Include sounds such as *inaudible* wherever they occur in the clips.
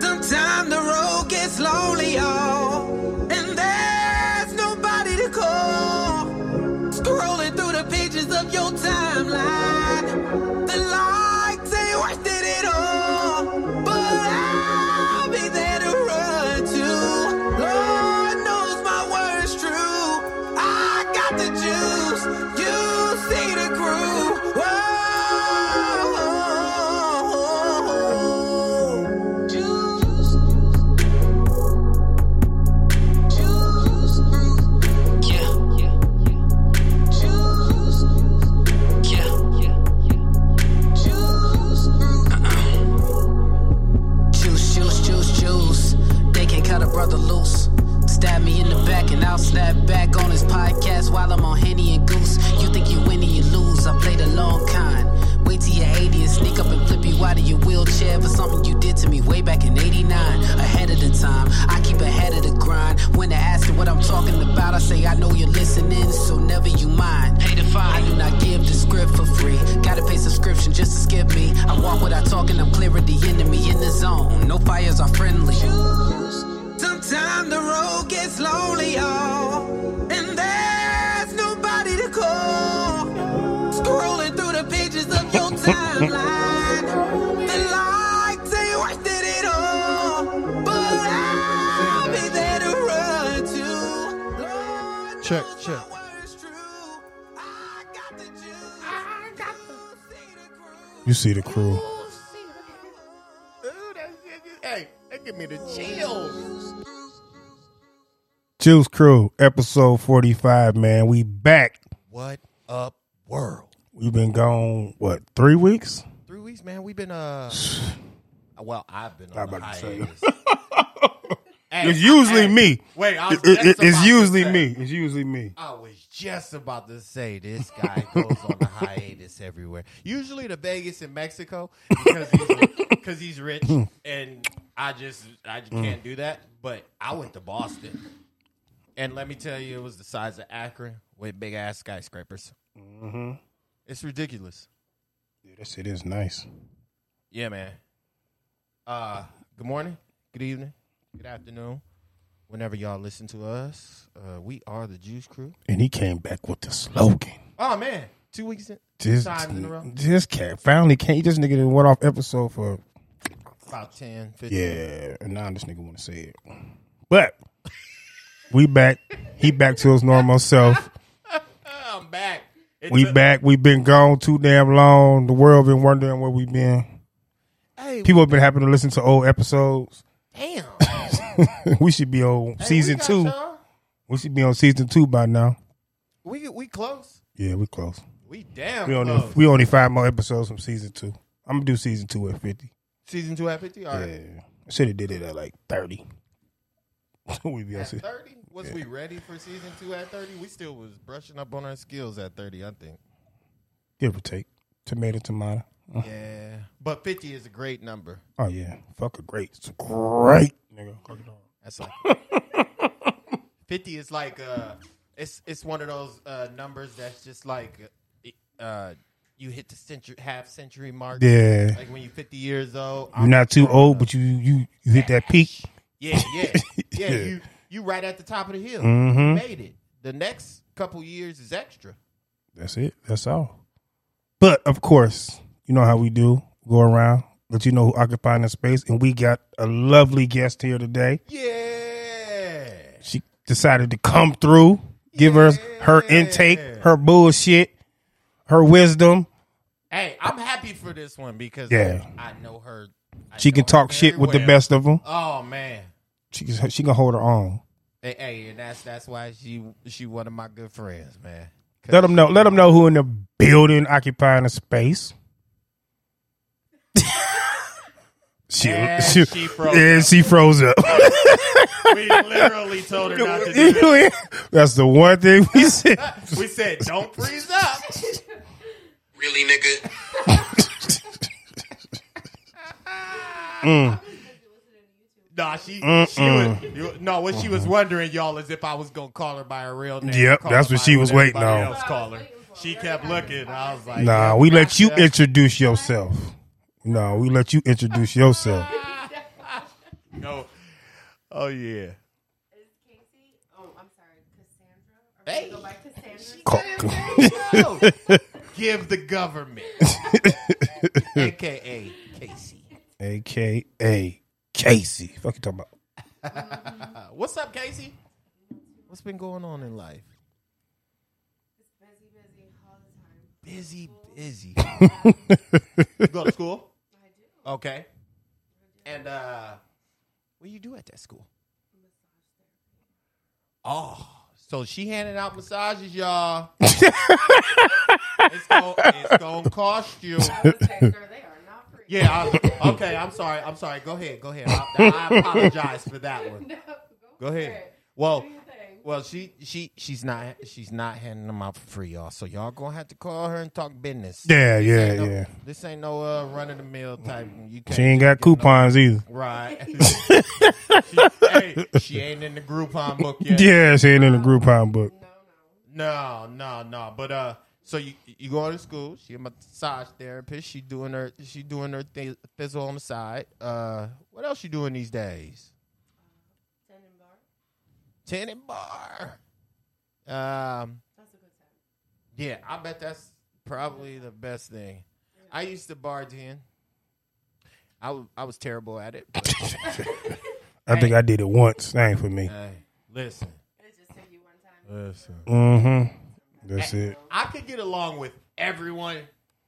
Sometimes the road gets lonely, zone. Fires are friendly. Sometimes the road gets lonely, y'all, and there's nobody to call. Scrolling through the pages of your timeline, the lights ain't worth it at all. But I'll be there to run to. Lord Check, check. my word's true. I got the juice. I got the see the crew. You see the crew. Hey, give me the chills. Juice Crew, episode 45, man. We back. What up, world? We've been gone, what, three weeks? Three weeks, man. We've been uh, *sighs* well, I've been on the about to hiatus. *laughs* Hey, It's usually hey, me. Wait, I was It- it- it's about to usually say- me. It's usually me. I was just about to say this guy goes on the hiatus everywhere. Usually to Vegas and Mexico because he's, *laughs* because he's rich, and I just I just can't do that. But I went to Boston, and let me tell you, it was the size of Akron with big ass skyscrapers. Mm-hmm. It's ridiculous. Yeah, that shit is nice. Yeah, man. Uh, good morning, good evening, good afternoon. Whenever y'all listen to us, uh, we are the Juice Crew. And he came back with the slogan. Oh man, two weeks in, Just, times in a row. just cat. Finally came. This nigga done went off episode for, About 10, 15. yeah, and now this nigga want to say it. But we back. He back to his normal self. *laughs* I'm back. We back. We've been gone too damn long. The world been wondering where we been. Hey, People have been happy to listen to old episodes. damn. *laughs* we should be on season got two. y'all. We should be on season two by now. We we close. Yeah, we close. We damn We only close. we only five more episodes from season two. I'm gonna do season two at fifty. Season two at fifty. All right. Yeah, should have did it at like thirty. *laughs* we be At thirty, was we ready for season two at thirty? We still was brushing up on our skills at thirty. I think. give or take. Tomato, tomato. Uh, Yeah, but fifty is a great number. Oh yeah, fuck a great, it's great. Nigga, fuck it all. That's like *laughs* fifty is like uh, it's it's one of those uh numbers that's just like uh, you hit the century half century mark. Yeah, Like when you're fifty years old. you're not too old, but you you you hit that peak. Yeah, yeah, *laughs* yeah. Yeah. You you right at the top of the hill. Mhm. You made it. The next couple years is extra. That's it. That's all. But of course, you know how we do. Go around, let you know who occupying the space, and we got a lovely guest here today. Yeah. She decided to come through, give us her Yeah. intake, her bullshit, her wisdom. Hey, I'm happy for this one because Yeah. I know her. I She know can her talk shit with the best of them. Oh man. She can, she can hold her own. Hey, hey, and that's that's why she she one of my good friends, man. Let them know. Let them know who in the building occupying the space. *laughs* she, And she froze and up. she froze up. *laughs* We literally told her not to *laughs* do that. That's the one thing we said. We said don't freeze up. Really, nigga? Mm. Nah, she, she was, you- no. What she was wondering, y'all, is if I was gonna call her by her real name. Yep, that's what she was waiting on. Else call her. she kept looking. I was like, Nah, we let you gotcha. introduce yourself. No, we let you introduce yourself. *laughs* No. Oh yeah. Is Casey? Oh, I'm sorry, Cassandra. Are we Hey. go by Cassandra? Co- *laughs* Give the government, *laughs* aka Casey. AKA Casey. Fuck you talking about? *laughs* What's up, Casey? What's been going on in life? busy, busy all the time. Busy, busy. *laughs* you go to school? I do. Okay. And uh what do you do at that school? Oh, so she handing out massages, y'all. It's gonna it's gonna cost you. I would say, sir, they are not free. Yeah. I, okay. I'm sorry. I'm sorry. Go ahead. Go ahead. I, I apologize for that one. *laughs* No, Go for ahead. it. Well, Do your thing. well, she she she's not she's not handing them out for free, y'all. So y'all gonna have to call her and talk business. Yeah, This yeah, ain't no- yeah. This ain't no uh, run of the mill type. You can't She ain't got get no- coupons either. Right. *laughs* she, hey, she ain't in the Groupon book yet. *laughs* Yeah, she ain't in the Groupon book. No, no. No, no, no. But uh, so you you go to school. She a massage therapist. She doing her she doing her th- fizzle on the side. Uh, what else you doing these days? Tendon bar. Tenant bar. Um, That's a good time. yeah, I bet that's probably the best thing. I used to bartend. I w- I was terrible at it. *laughs* I think I did it once. That ain't for me. hey, listen, It just took you one time. listen. Mm-hmm. That's it. I could get along with everyone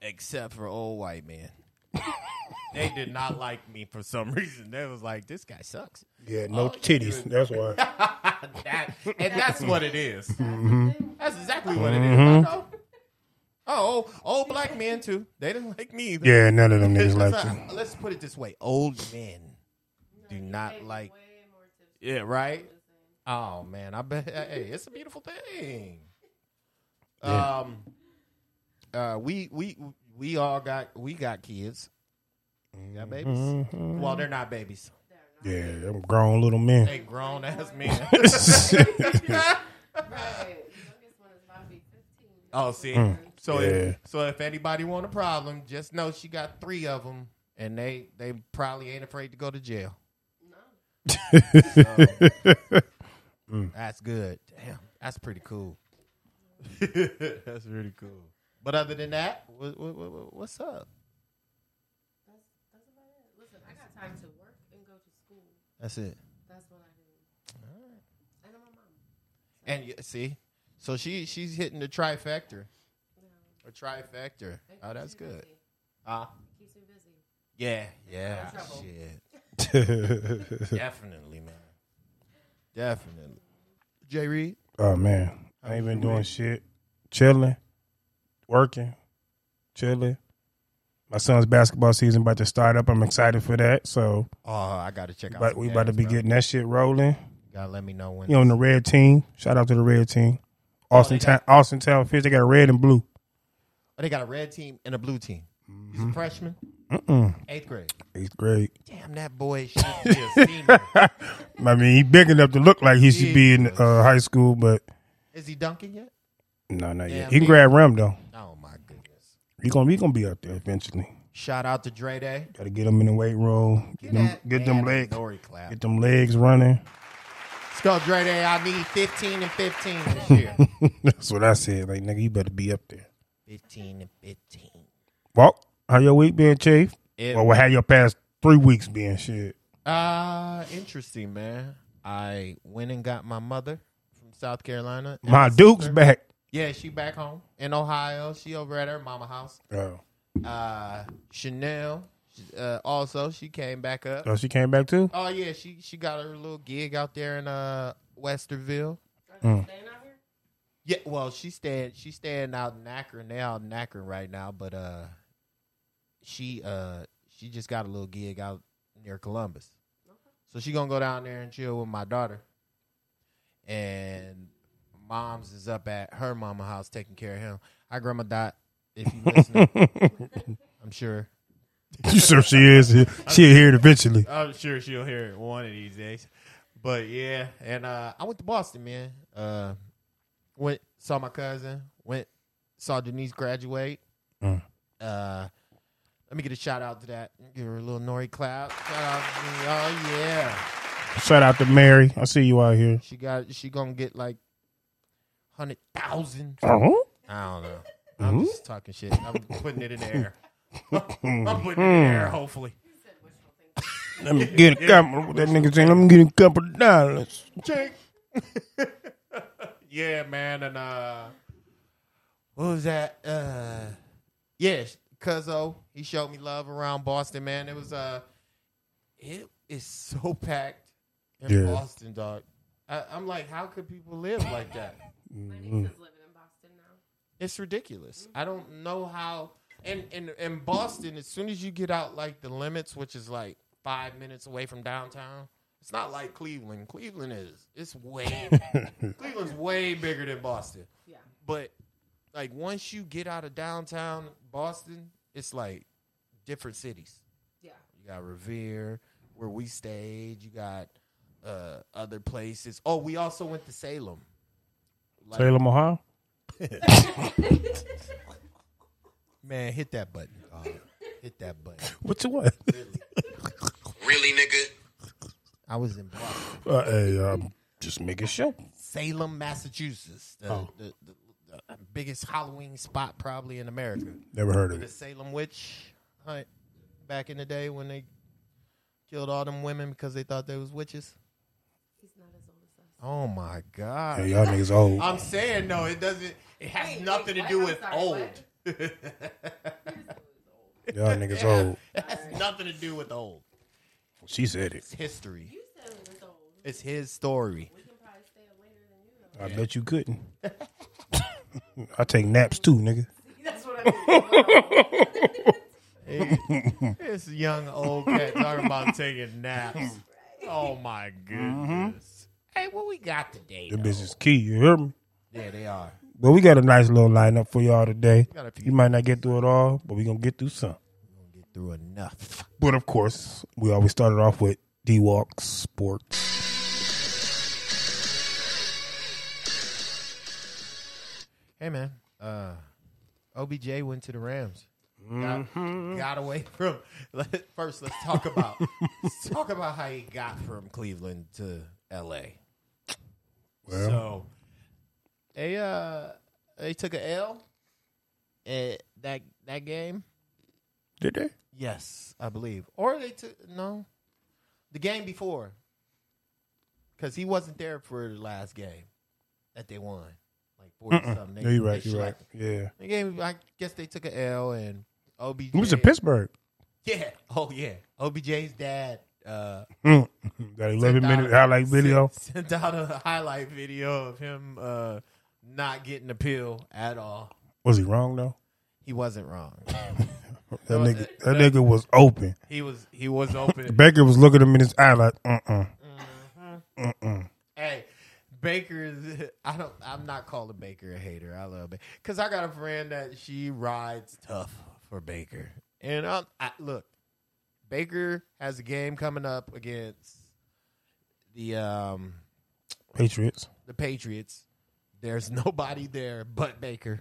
except for old white men. *laughs* they did not like me for some reason. They was like, "This guy sucks." Yeah, no Oh, titties. That's why. *laughs* that, and that's what it is. Mm-hmm. That's exactly what it is. I know. Oh, old black men too. They didn't like me either. Yeah, none of them niggas let's, like you. let's put it this way: old men do not like. Way more tips. Yeah, right. Oh man, I bet. Hey, it's a beautiful thing. Um, uh, we we we all got we got kids. We got babies. Mm-hmm. Well, they're not babies. Yeah, them grown little men. They grown ass men. *laughs* *laughs* Right. The youngest one is about to be 15. oh, see. So Yeah. if, so if anybody want a problem, just know she got three of them, and they they probably ain't afraid to go to jail. So, *laughs* That's good. Damn, that's pretty cool. *laughs* that's really cool. But other than that, what, what, what, what's up? That's, that's about it. Listen, I got time to work and go to school. That's it. That's what I do. All right. And I'm a mom. And you see, so she she's hitting the trifecta. A trifecta. Oh, that's good. Busy. Ah, Keeps me busy. yeah, yeah, shit. *laughs* Definitely, man. Definitely. Jay Reed. oh man, I ain't been doing shit. Chilling, working, chilling. My son's basketball season about to start up. I'm excited for that. So, Oh, I gotta check out. but some we about to games, be bro. getting that shit rolling. Gotta let me know when. You on the red team? Shout out to the red team. Austin they got- Town, Austin Town Fish. They got a red and blue. Oh, they got a red team and a blue team. He's a freshman. Eighth grade. Eighth grade. Damn, that boy should be a senior. *laughs* I mean, he big enough to look like he should be in uh, high school, but Is he dunking yet? no, not Yeah, yet. He can grab rim though. Oh my goodness. He gonna he gonna be up there eventually. Shout out to Dre Day. Got to get him in the weight room. Get, them, that get them legs. clap. Get them legs running. Let's go, Dre Day. I need 15 and 15 this *laughs* year. That's what I said. Like nigga, you better be up there. 15 and 15. Well, how your week been, Chief? It- or how your past three weeks been? Shit. Uh, interesting, man. I went and got my mother South Carolina. My my Duke's sister. back. Yeah, she back home in Ohio. She over at her mama house. Oh, Uh, Chanel, uh, also she came back up. oh, she came back too. Oh yeah, she she got her little gig out there in uh Westerville. Are they staying out here? Yeah, well, she's staying she's staying out in Akron. They out in Akron right now, but uh, she uh she just got a little gig out near Columbus, so she gonna go down there and chill with my daughter. And mom's is up at her mama house taking care of him. Hi, Grandma Dot, if you *laughs* listening, I'm sure. You sure she is? She'll hear it eventually. I'm sure she'll hear it one of these days. But yeah, and uh, I went to Boston, man. Uh, went saw my cousin. Went saw Denise graduate. Mm. Uh, let me get a shout out to that. Give her a little Nori clap. Shout out to me. Oh yeah, Shout out to Mary. I see you out here. she got. She gonna get like hundred thousand. Uh-huh. I don't know. I'm just talking shit. I'm putting it in the air. I'm putting it in the air. Hopefully. Let me get a couple. That nigga saying? Let me get a couple of dollars. Jake. *laughs* yeah, man, and uh what was that? Uh yeah, Cuzzo, he showed me love around Boston, man. It was uh it is so packed in Yeah. Boston, dog. I, I'm like, how could people live like that? My Mm-hmm. niece is living in Boston now. It's ridiculous. I don't know how. And in in Boston, as soon as you get out like the limits, which is like five minutes away from downtown, it's not like Cleveland. Cleveland is it's way *laughs* Cleveland's way bigger than Boston. Yeah. But like once you get out of downtown Boston, it's like different cities. Yeah. You got Revere, where we stayed. You got uh, other places. Oh, we also went to Salem. Like, Salem, Ohio. *laughs* Man, hit that button. dog. hit that button. What's what? Really, nigga? I was in Boston, Uh, hey, um, just a show. Salem, Massachusetts, the, Oh. the, the, the biggest Halloween spot probably in America. Never heard of The it. The Salem witch hunt back in the day when they killed all them women because they thought they was witches. He's not as old as us. Oh my god! Hey, y'all niggas old. I'm saying no, it doesn't. It has Wait, nothing wait, to do what? with I'm sorry, old. what? *laughs* Y'all niggas old. It has nothing to do with old. She said it. It's history. You said it was old. It's his story. We can probably stay up later than you, though. I bet you couldn't. *laughs* I take naps too, nigga. That's what I mean. *laughs* This young old cat talking about taking naps. Oh my mm-hmm. goodness. Hey, what we got today? The business key. You hear me? Yeah, they are. But we got a nice little lineup for y'all today. Got a few. You might not get through it all, but we gonna get through some. We're gonna get through enough. But of course, we always started off with D Walk Sports. Hey man, uh, OBJ went to the Rams. Got, got away from. *laughs* Let, first, let's talk about *laughs* let's talk about how he got from Cleveland to L.A. Well, So they uh they took a L at that that game. did they? Yes, I believe. Or they took no, the game before, because he wasn't there for the last game that they won, like forty something. They- No, you're right. You're right. Yeah. The game, I guess they took an L and OBJ. It was in Pittsburgh. Yeah. *laughs* Oh yeah. OBJ's dad uh, *laughs* that 11 sent minute highlight video. Sent, sent out a highlight video of him uh, not getting a pill at all. Was he wrong though? He wasn't wrong. *laughs* That No, nigga, that- that nigga was open. He was he was open. *laughs* Baker was looking him in his eye like, uh uh Hey, Baker is. I don't. I'm not calling Baker a hater. I love Baker because I got a friend that she rides tough for Baker, and I, I look. Baker has a game coming up against the um Patriots. the Patriots. There's *laughs* nobody there but Baker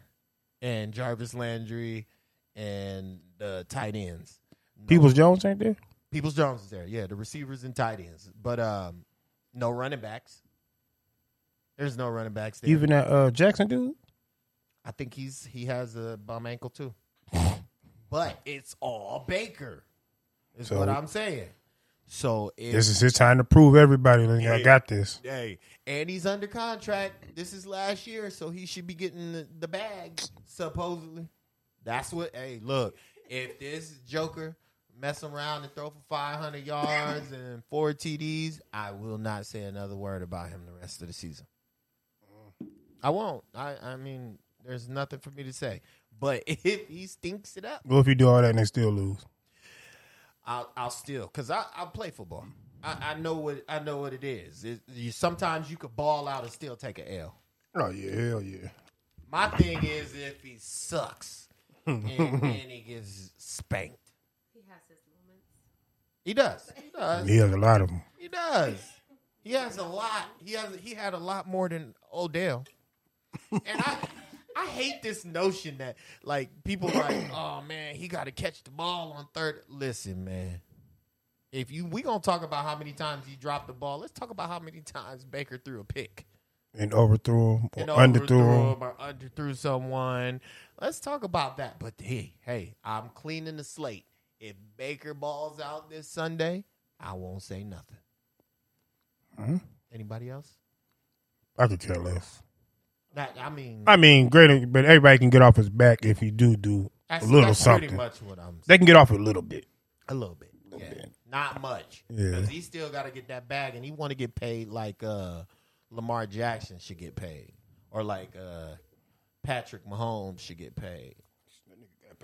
and Jarvis Landry and the tight ends. Peoples Jones ain't there? Peoples Jones is there. Yeah, the receivers and tight ends, but um, no running backs. There's no running backs there. Even that uh, Jackson dude? I think he's he has a bum ankle too. *laughs* but it's all Baker. Is So- what I'm saying. So if This is his time to prove everybody that I got this. hey, and he's under contract. This is last year, so he should be getting the, the bag supposedly. That's what. Hey, look, if this Joker mess around and throw for 500 yards *laughs* and four TDs, I will not say another word about him the rest of the season. I won't. I I mean, there's nothing for me to say. But *laughs* if he stinks it up, well, if you do all that and they still lose? I'll I'll still because I I'll play football. I, I know what I know what it is. It, you, sometimes you could ball out and still take an L. Oh, yeah, hell yeah. My thing is if he sucks *laughs* and then he gets spanked. he has his moments. He does. He does. He has a lot of them. He does. He has a lot. He has he had a lot more than Odell. And I I hate this notion that like people like, *clears throat* oh man, he got to catch the ball on third. Listen, man. If you we gonna talk about how many times he dropped the ball, let's talk about how many times Baker threw a pick And overthrew him and or underthrew him. him or underthrew someone. Let's talk about that. But hey, hey, I'm cleaning the slate. If Baker balls out this Sunday, I won't say nothing. Hmm? Anybody else? I could care less. That I mean, I mean, great, but everybody can get off his back if you do do a little that's something. pretty much what I'm. They can get off a little bit. A little bit. yeah. bit. Not much. Yeah. Because he still got to get that bag, and he want to get paid like uh, Lamar Jackson should get paid, or like uh, Patrick Mahomes should get paid.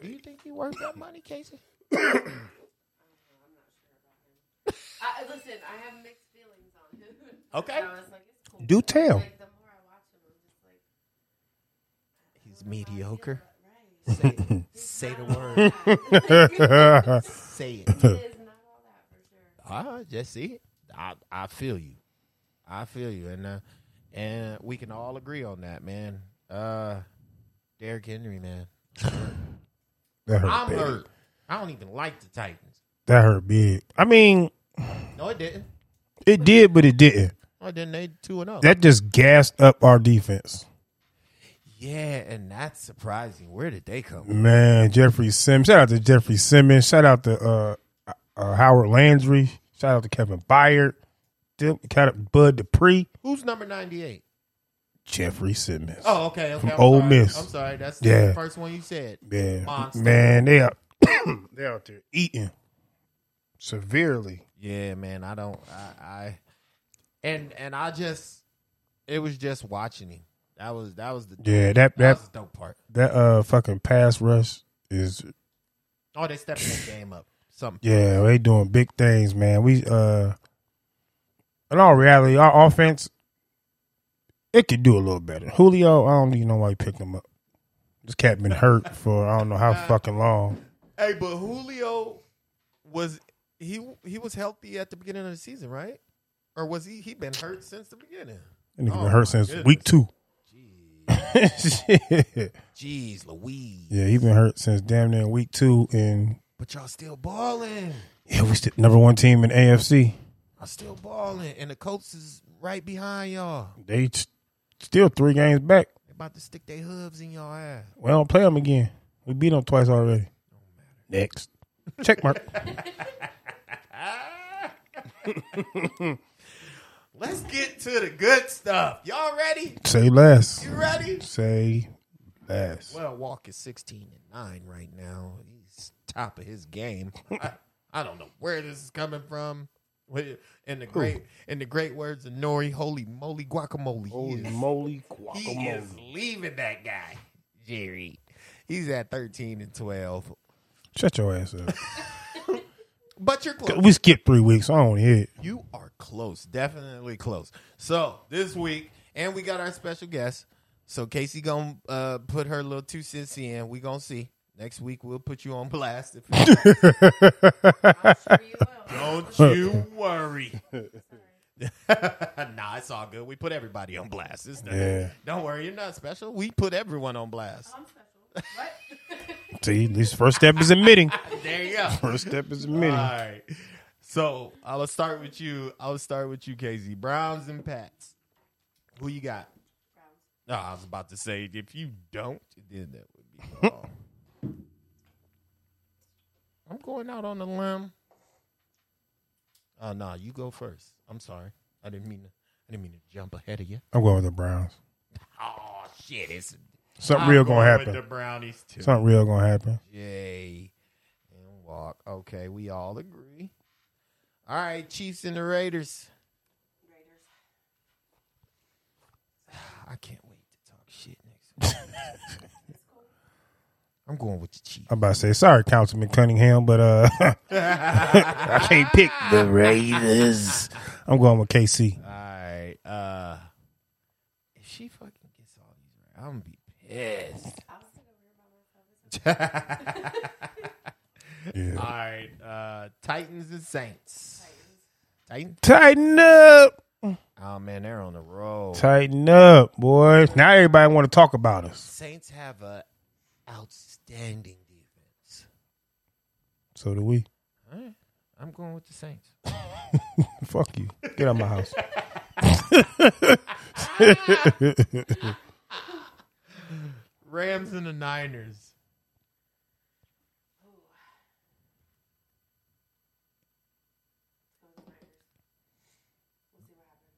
Do you think he worth that money, Casey? *coughs* I, don't know. I'm not sure about him. I listen, I have mixed feelings on him. *laughs* Okay. I like, cool. Do tell. Like, the more I watch him, I'm just like, He's mediocre. right. Say, *laughs* say the word. say it. *laughs* He is not all that for sure. I just see it. I I feel you. I feel you, and uh, and we can all agree on that, man. Uh, Derrick Henry, man. That hurt I'm big. hurt. I don't even like the Titans. That hurt big. I mean, No, it didn't. it did, but it didn't. Oh, then they two and up. That just gassed up our defense. Yeah, and that's surprising. Where did they come? from? Man, Jeffrey Simmons. Shout out to Jeffrey Simmons. Shout out to uh, uh, Harold Landry. Shout out to Kevin Byard. Shout out Bud Dupree. Who's number ninety eight? Jeffrey Simmons. Oh, okay, okay. From I'm Ole sorry. Miss. I'm sorry. That's Yeah. the first one you said. Yeah, Monster. man, they out, *coughs* they out there eating severely. Yeah, man. I don't. I, I and and I just it was just watching him. That was that was the Yeah, that that that was the dope part. that uh fucking pass rush is Oh, they stepping the game up. Something. yeah, they doing big things, man. We uh, in all reality, our offense it could do a little better. Julio, I don't even know why he picked him up. This cat been hurt for I don't know how *laughs* fucking long. Hey, but Julio was he he was healthy at the beginning of the season, right? Or was he he been hurt since the beginning? That nigga Oh, been hurt since goodness. week two. *laughs* Jeez, Louise. yeah, he been hurt since damn near week two, and But y'all still balling. yeah, we still number one team in AFC. I'm still balling, and the Colts is right behind y'all. They t- still three games back. They about to stick their hooves in y'all ass. We don't play them again. We beat them twice already. Next, check mark. *laughs* Let's get to the good stuff. Y'all ready? Say less. You ready? Say less. Well, Walk is 16 and 9 right now. He's top of his game. I, I don't know where this is coming from. In the great in the great words of Nori, holy moly guacamole. Holy is- moly, He guacamole. is leaving that guy, Jerry. He's at 13 and 12. Shut your ass up. *laughs* But you're close. we skipped three weeks. So I don't hear it. You are close. Definitely close. So this week, and we got our special guest. So Casey gonna uh, put her little two cents in. We gonna see. Next week we'll put you on blast. If you. *laughs* Don't you worry. *laughs* *laughs* nah, it's all good. We put everybody on blast. It's nothing. Yeah. Don't worry, you're not special. We put everyone on blast. I'm special. What? *laughs* See, this first step is admitting. There you go. *laughs* First step is admitting. All right. So I'll start with you. I'll start with you, Casey. Browns and Pats. Who you got? No, oh, I was about to say if you don't, then that would be *laughs* wrong. I'm going out on a limb. Uh, oh no, you go first. I'm sorry. I didn't mean to I didn't mean to jump ahead of you. I'm going with the Browns. Oh shit, it's Something I'm real gonna going with happen. The Brownies too. Something real gonna happen. Jay and walk. Okay, we all agree. All right, Chiefs and the Raiders. Raiders. *sighs* I can't wait to talk shit next week. *laughs* I'm going with the Chiefs. I'm about to say sorry, Councilman Cunningham, but uh, *laughs* I can't pick the Raiders. I'm going with KC. All right. Uh, if she fucking gets all these right, I'm gonna be pissed. Yeah. All right. Uh, Titans and Saints. Titans. Tighten up. Oh man, they're on the road. Tighten up, boys. Now everybody want to talk about us. Saints have a outstanding defense. So do we. All right, I'm going with the Saints. *laughs* Fuck you. Get out of my house. *laughs* *laughs* Rams and the Niners.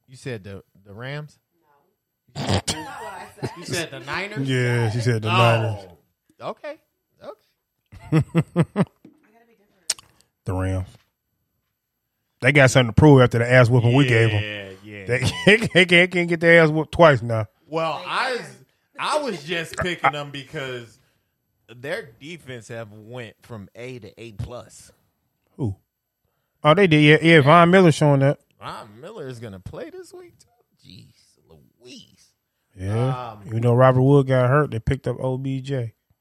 You said the the Rams. Not what I said. You said the Niners. Yeah, she said the Niners. Okay. Okay. I gotta be different. The Rams. They got something to prove after the ass whooping we gave them. Yeah, yeah. They, *laughs* they can't, can't get their ass whooped twice now. Well, I was I was just picking them because their defense have went from A to A plus. Who? Oh, they did. Yeah, yeah. Von Miller showing up. Von Miller is gonna play this week too. Jeez, Louise. Yeah. Um, Even though Robert Wood got hurt, they picked up OBJ.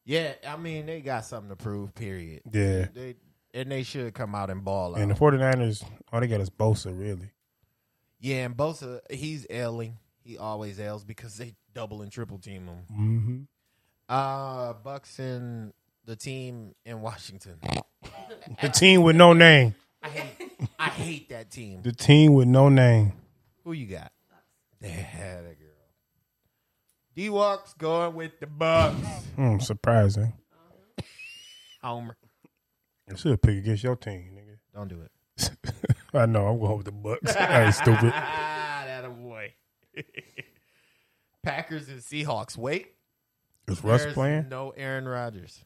Yeah, I mean they got something to prove. Period. Yeah. They and they should come out and ball out. And the 49ers, all they got is Bosa, really. yeah, and Bosa, he's ailing. He always ails because they double and triple team them. Mm-hmm. Uh, Bucks and the team in Washington. The team with no name. I hate, I hate that team. The team with no name. Who you got? They had a girl. D Walk's going with the Bucks. Hmm, surprising. Homer, I should pick against your team, nigga. don't do it. *laughs* I know. I'm going with the Bucks. I ain't stupid. Ah, *laughs* that a boy. *laughs* Packers and Seahawks. Wait, Is Russ there's playing? No Aaron Rodgers.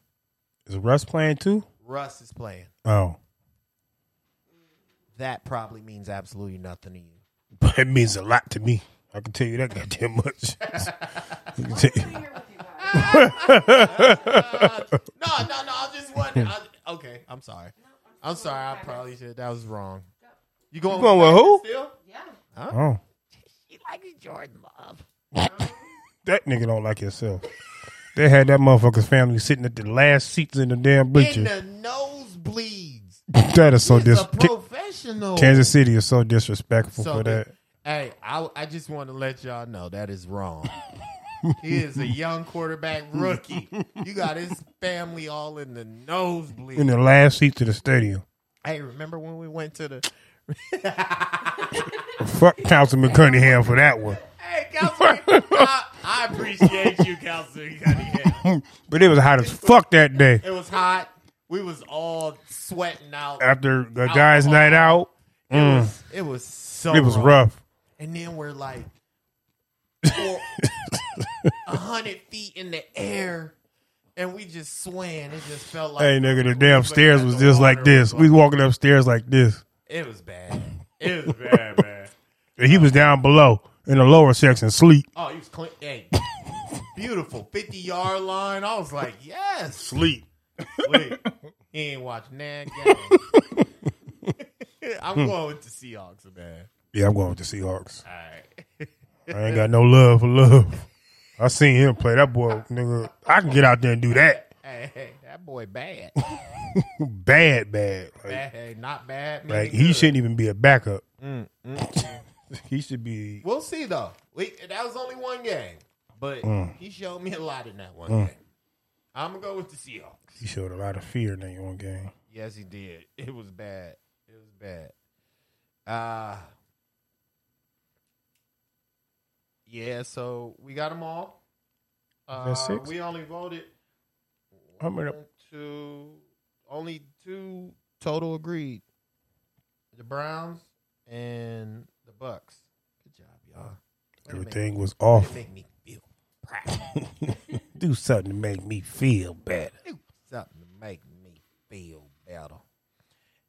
Is Russ playing too? Russ is playing. Oh, That probably means absolutely nothing to you. but *laughs* it means a lot to me. I can tell you that goddamn much. *laughs* I can tell you- I'm here with you guys. No, no, no. I just want. I, okay, I'm sorry. I'm sorry. I probably should. That was wrong. You going, You going with who? Still? Yeah. oh, *laughs* He likes Jordan Love. That nigga don't like himself. They had that motherfucker's family sitting at the last seats in the damn bleachers. In the nosebleeds. that is so disrespectful. professional. Kansas City is so disrespectful So for that. Hey, I, I just want to let y'all know that is wrong. he is a young quarterback rookie. You got his family all in the nosebleed. In the last seats of the stadium. hey, remember when we went to the? Fuck Councilman Cunningham for that one. Councilman, *laughs* I, I appreciate you, Cunningham. *laughs* But it was hot as fuck that day. It was hot. We was all sweating out. After the guys' night out, It mm. was it was so it was wrong. rough. And then we're like *laughs* a hundred feet in the air, and we just swam. It just felt like Hey, nigga, the damn stairs was just like this. We was walking upstairs like this. It was bad. It was bad, man. And he was down below in the lower section, sleep. Oh, he was clean. Hey, *laughs* beautiful fifty yard line. I was like, yes. Sleep. Wait, he ain't watching that game. *laughs* I'm going with the Seahawks, man. Yeah, I'm going with the Seahawks. All right. I ain't got no love for love. I seen him play. That boy, nigga, I can get out there and do that. Hey, hey, that boy bad. *laughs* Bad, bad. Like, bad hey, not bad. like, he good. shouldn't even be a backup. Mm, mm, mm. *laughs* He should be. We'll see though. We that was only one game, but Mm. he showed me a lot in that one game. I'm gonna go with the Seahawks. He showed a lot of fear in that one game. Yes, he did. It was bad. It was bad. Uh yeah. So we got them all. Uh, six? We only voted. One, two, only two total agreed. The Browns and Bucks. Good job, y'all. Way to make- Everything was way off. Make me feel proud. *laughs* Do something to make me feel better. Do something to make me feel better.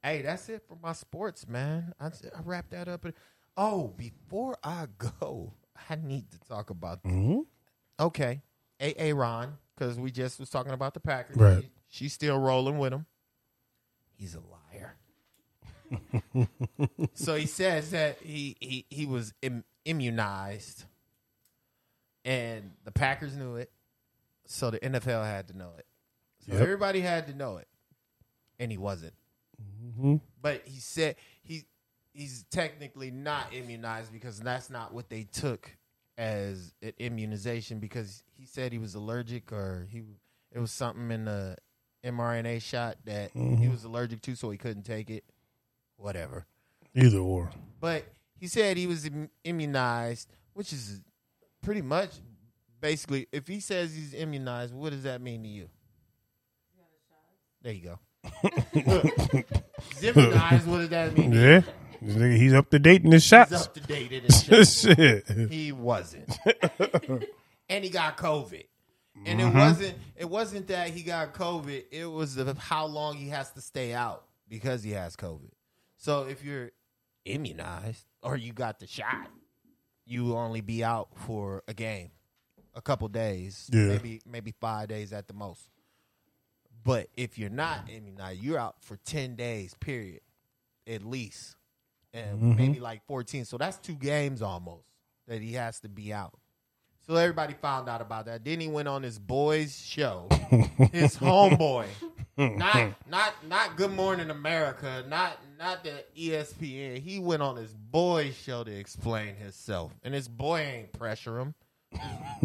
Hey, that's it for my sports, man. I, I wrap that up. Oh, before I go, *laughs* I need to talk about. Mm-hmm. Okay, A. Ron, because we just was talking about the Packers. Right. She- she's still rolling with him. He's a liar. *laughs* so he says that he he he was Im- immunized, and the Packers knew it, so the NFL had to know it. So Yep. everybody had to know it, and he wasn't. hmm But he said he he's technically not immunized because that's not what they took as an immunization because he said he was allergic or he it was something in the mRNA shot that he was allergic to, so he couldn't take it. Whatever. Either or. But he said he was immunized, which is pretty much basically if he says he's immunized, what does that mean to you? There you go. *laughs* he's immunized. What does that mean? to? Yeah. This He's up to date in his He's shots. up to date in his *laughs* shit. Shit. He wasn't, *laughs* and he got COVID. And it mm-hmm. wasn't. It wasn't that he got COVID. It was the, how long he has to stay out because he has COVID. So if you're immunized or you got the shot, you only be out for a game, a couple days, Yeah. maybe maybe five days at the most. But if you're not immunized, you're out for ten days. Period, at least, and mm-hmm. maybe like fourteen. So that's two games almost that he has to be out. So everybody found out about that. Then he went on his boys show, *laughs* his homeboy, *laughs* not not not Good Morning America, not not the ESPN. He went on his boy show to explain himself, and his boy ain't pressure him. *laughs*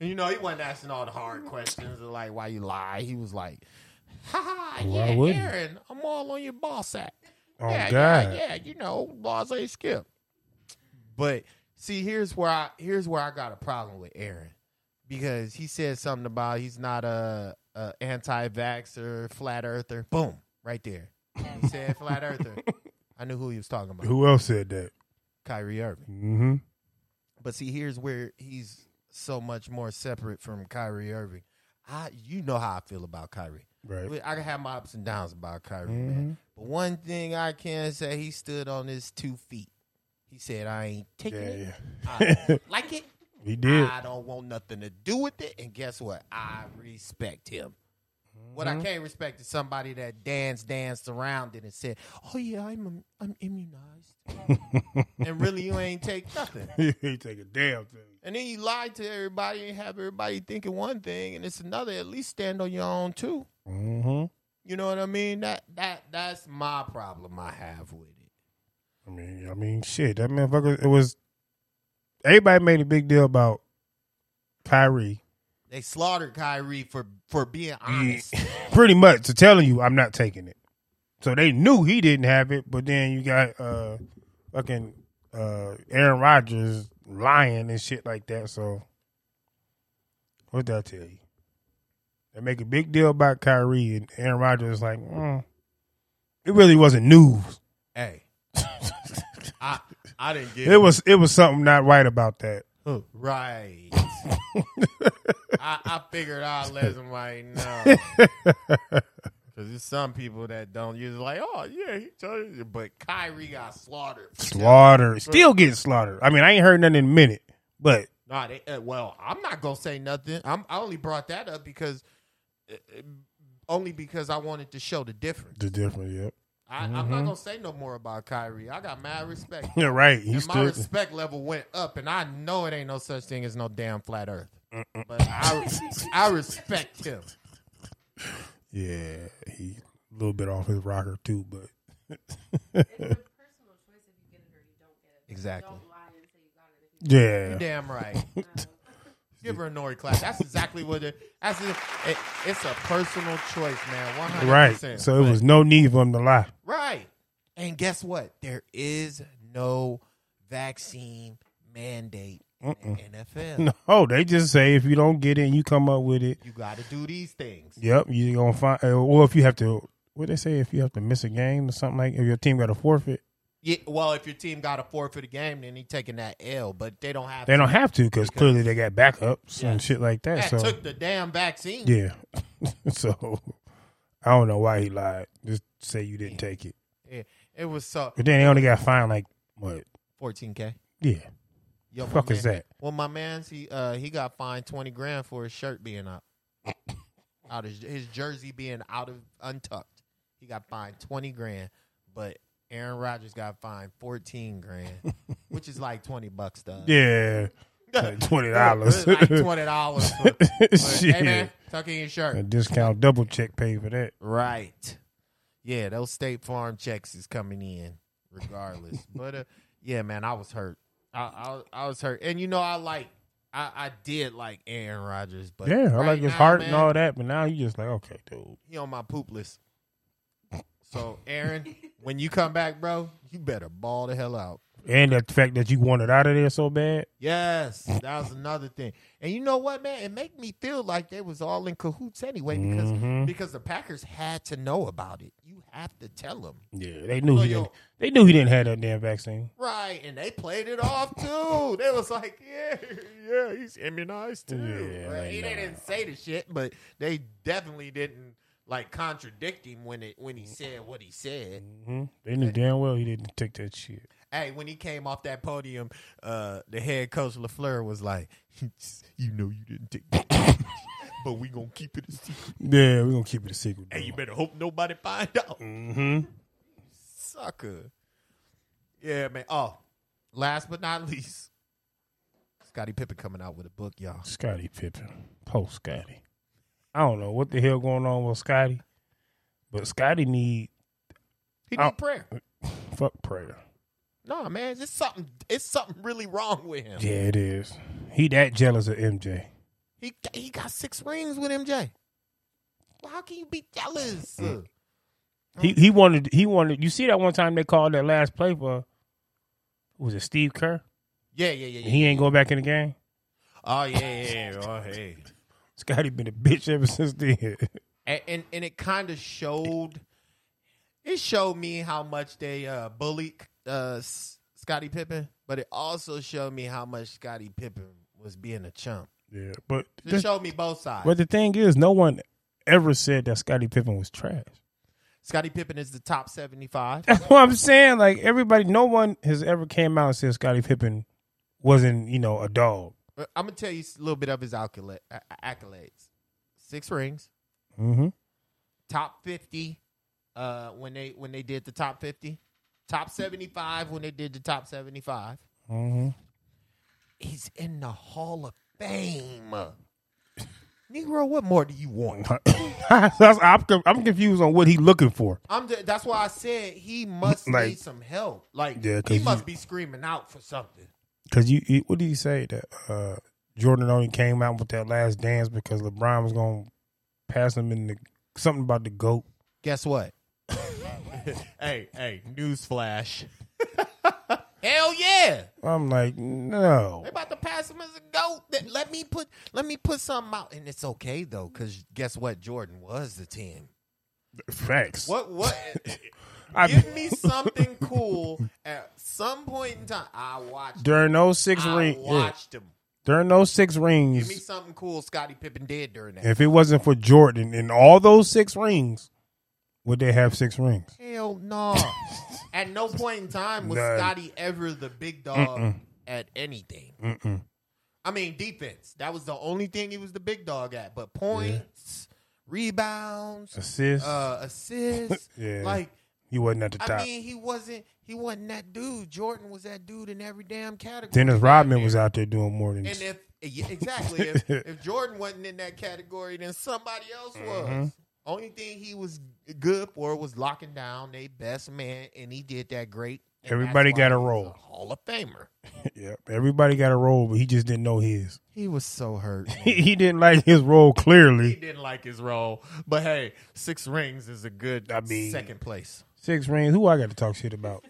you know, he wasn't asking all the hard questions like why you lie. He was like, "Ha ha, yeah? Aaron, I'm all on your ball sack." Oh, yeah, God. yeah, yeah, you know, laws ain't skip. But see, here's where I here's where I got a problem with Aaron because he said something about he's not a, a anti-vaxxer, flat earther. Boom, right there. He said flat earther. I knew who he was talking about. Who else said that? Kyrie Irving. Mm-hmm. But see, here's where he's so much more separate from Kyrie Irving. I, you know how I feel about Kyrie. Right. I can have my ups and downs about Kyrie, Mm-hmm. man. But one thing I can say, he stood on his two feet. He said, "I ain't taking Yeah, it. yeah. *laughs* Like it. He did. I don't want nothing to do with it." And guess what? I respect him. What Mm-hmm. I can't respect is somebody that danced, danced around it and said, "Oh yeah, I'm I'm immunized," *laughs* and really you ain't take nothing. *laughs* he take a damn thing. And then you lie to everybody and have everybody thinking one thing and it's another. At least stand on your own too. Mm-hmm. You know what I mean? That that that's my problem I have with it. I mean, I mean, shit. That motherfucker. It was. Everybody made a big deal about Kyrie. They slaughtered Kyrie for for being honest. *laughs* Pretty much to telling you, I'm not taking it. So they knew he didn't have it, but then you got uh fucking uh Aaron Rodgers lying and shit like that. So what did I tell you? They make a big deal about Kyrie and Aaron Rodgers is like, mm, it really wasn't news. Hey, *laughs* I I didn't get it. It was it was something not right about that. Right. I, I figured I'd let *laughs* somebody know. Because there's some people that don't use it like, oh, yeah, he told you. But Kyrie got slaughtered. Slaughter. Still getting slaughtered. I mean, I ain't heard nothing in a minute. But Nah, they, uh, well, I'm not gonna say nothing. I'm, I only brought that up because, uh, uh, only because I wanted to show the difference. the difference, yep. I, I'm not mm-hmm. gonna say no more about Kyrie. I got mad respect, *laughs* Yeah, right. He and my respect level went up, and I know it ain't no such thing as no damn flat Earth. But I, I respect him. Yeah, he a little bit off his rocker too, but It's a personal choice if you get it or you don't get it. Exactly. Don't lie and you got it. You yeah. Damn right. Give her a Nori clap. That's exactly what it. That's it, it, It's a personal choice, man. One hundred Right. percent. So it was no need for him to lie. Right. And guess what? There is no vaccine mandate in the NFL. *laughs* No, they just say if you don't get it and you come up with it, You got to do these things. yep, you're gonna find. uh, Or if you have to, what they say, if you have to miss a game or something like, if your team got a forfeit, Yeah, well, if your team got a forfeit a game, then he taking that L. But they don't have. they to. don't have to because clearly they got backups Yeah. and shit like that. That so took the damn vaccine. yeah, *laughs* so I don't know why he lied. Just say you didn't take it, Yeah, It was so but then they only got fined like what? 14k. Yeah, Yo, Fuck is that? Well, my man's he uh he got fined 20 grand for his shirt being out, out of his jersey being out of untucked. He got fined 20 grand, but Aaron Rodgers got fined 14 grand, *laughs* which is like 20 bucks though. yeah, *laughs* like twenty dollars. like twenty dollars. *laughs* Hey man, tuck in your shirt. A discount double check pay for that. Right. Yeah, those State Farm checks is coming in. regardless. but uh, yeah, man, I was hurt. I, I I was hurt, and you know I like I I did like Aaron Rodgers, but Yeah, I right like his now, heart man, and all that, but now you just like, okay, dude. He on my poop list. So Aaron, when you come back, bro, you better ball the hell out. And the fact that you wanted out of there so bad. Yes, that was another thing. And you know what, man? It made me feel like they was all in cahoots anyway because Mhm. because the Packers had to know about it. You have to tell them, Yeah, they knew So, he yo- didn't. They knew he didn't have that damn vaccine. right? And they played it off too. They was like, *laughs* yeah, yeah, he's immunized too. Yeah, Right? He didn't say the shit, but they definitely didn't like contradict him when it when he said what he said. hmm They knew damn well he didn't take that shit. Hey, when he came off that podium, uh, the head coach LaFleur was like, *laughs* "You know you didn't take, that, *laughs* but we gonna keep it a secret, Yeah, we're gonna keep it a secret. and you better hope nobody find out." hmm Sucker. Yeah, man. Oh, last but not least, Scottie Pippen coming out with a book, y'all. Scottie Pippen, post Scotty. I don't know what the hell going on with Scotty, but Scotty need He need prayer. *laughs* fuck prayer. No, man, it's something. It's something really wrong with him. Yeah, it is. He that jealous of MJ. He he got six rings with MJ. Well, how can you be jealous? Mm. He he wanted he wanted. You see that one time they called that last play for was it Steve Kerr? Yeah, yeah, yeah, yeah. He ain't going back in the game. Oh yeah, yeah, yeah. Oh hey. Scotty been a bitch ever since then. and and, and it kind of showed it showed me how much they uh bullied uh S- Scottie Pippen, but it also showed me how much Scottie Pippen was being a chump. yeah, but It showed me both sides. but the thing is, no one ever said that Scottie Pippen was trash. Scottie Pippen is the top seventy-five. That's what I'm saying. Like everybody, no one has ever came out and said Scottie Pippen wasn't, you know, a dog. But I'm gonna tell you a little bit of his accolades: six rings, Mm-hmm. top fifty uh, when they when they did the top fifty, top seventy-five when they did the top seventy-five. Mm-hmm. He's in the Hall of Fame. Negro, what more do you want? *laughs* I'm, I'm confused on what he's looking for. I'm. Just, that's why I said he must Like- need some help. Like Yeah, he you- must be screaming out for something. Because you, you, what did he say that uh, Jordan only came out with that last dance because LeBron was going to pass him in the something about the goat. Guess what? *laughs* hey, hey, newsflash. *laughs* Hell yeah! I'm like, no. They about to pass him as a goat. Let- Let me put let me put something out, and it's okay though, because guess what? Jordan was the ten. Facts. What what? *laughs* I- Give me something cool at some point in time. I watched. During those six rings, yeah, watched him. during those six rings. Give me something cool. Scottie Pippen did during that. if it wasn't for Jordan and all those six rings, would they have six rings? Hell no. *laughs* at no point in time was None. Scotty ever the big dog at anything. Mm-mm. I mean, defense. That was the only thing he was the big dog at. But points, rebounds, Assist. uh, assists. *laughs* Yeah. Like, he wasn't at the I top. I mean, he wasn't. He wasn't that dude. Jordan was that dude in every damn category. Dennis Rodman was out there doing more than. And if exactly, if, *laughs* if Jordan wasn't in that category, then somebody else was. Mm-hmm. Only thing he was good for was locking down their best man, and he did that great. Everybody got a role. Hall of Famer. *laughs* yep, everybody got a role, but he just didn't know his. He was so hurt. *laughs* He, he didn't like his role Clearly, he didn't like his role, but hey, six rings is a good I mean- second place. Six rings. Who I got to talk shit about?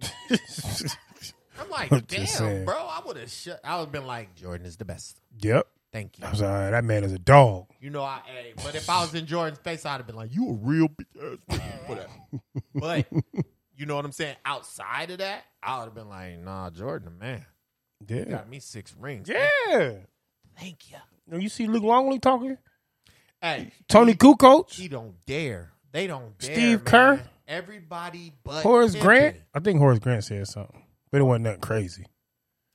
I'm like, I'm damn, saying. bro. I would have shut. I would have been like, Jordan is the best. Yep. Thank you. I was like, that man is a dog. You know, I. Hey, but if I was in Jordan's face, I'd have been like, "You a real bitch ass nigga for that." But you know what I'm saying? Outside of that, I would have been like, "Nah, Jordan, man, you Yeah. got me six rings." Yeah. thank you. You, know, you see Luke Longley talking? Hey, Toni Kukoc? he don't dare. They don't dare. Steve man. Everybody but Horace Pippen. Grant? I think Horace Grant said something. But it wasn't nothing crazy.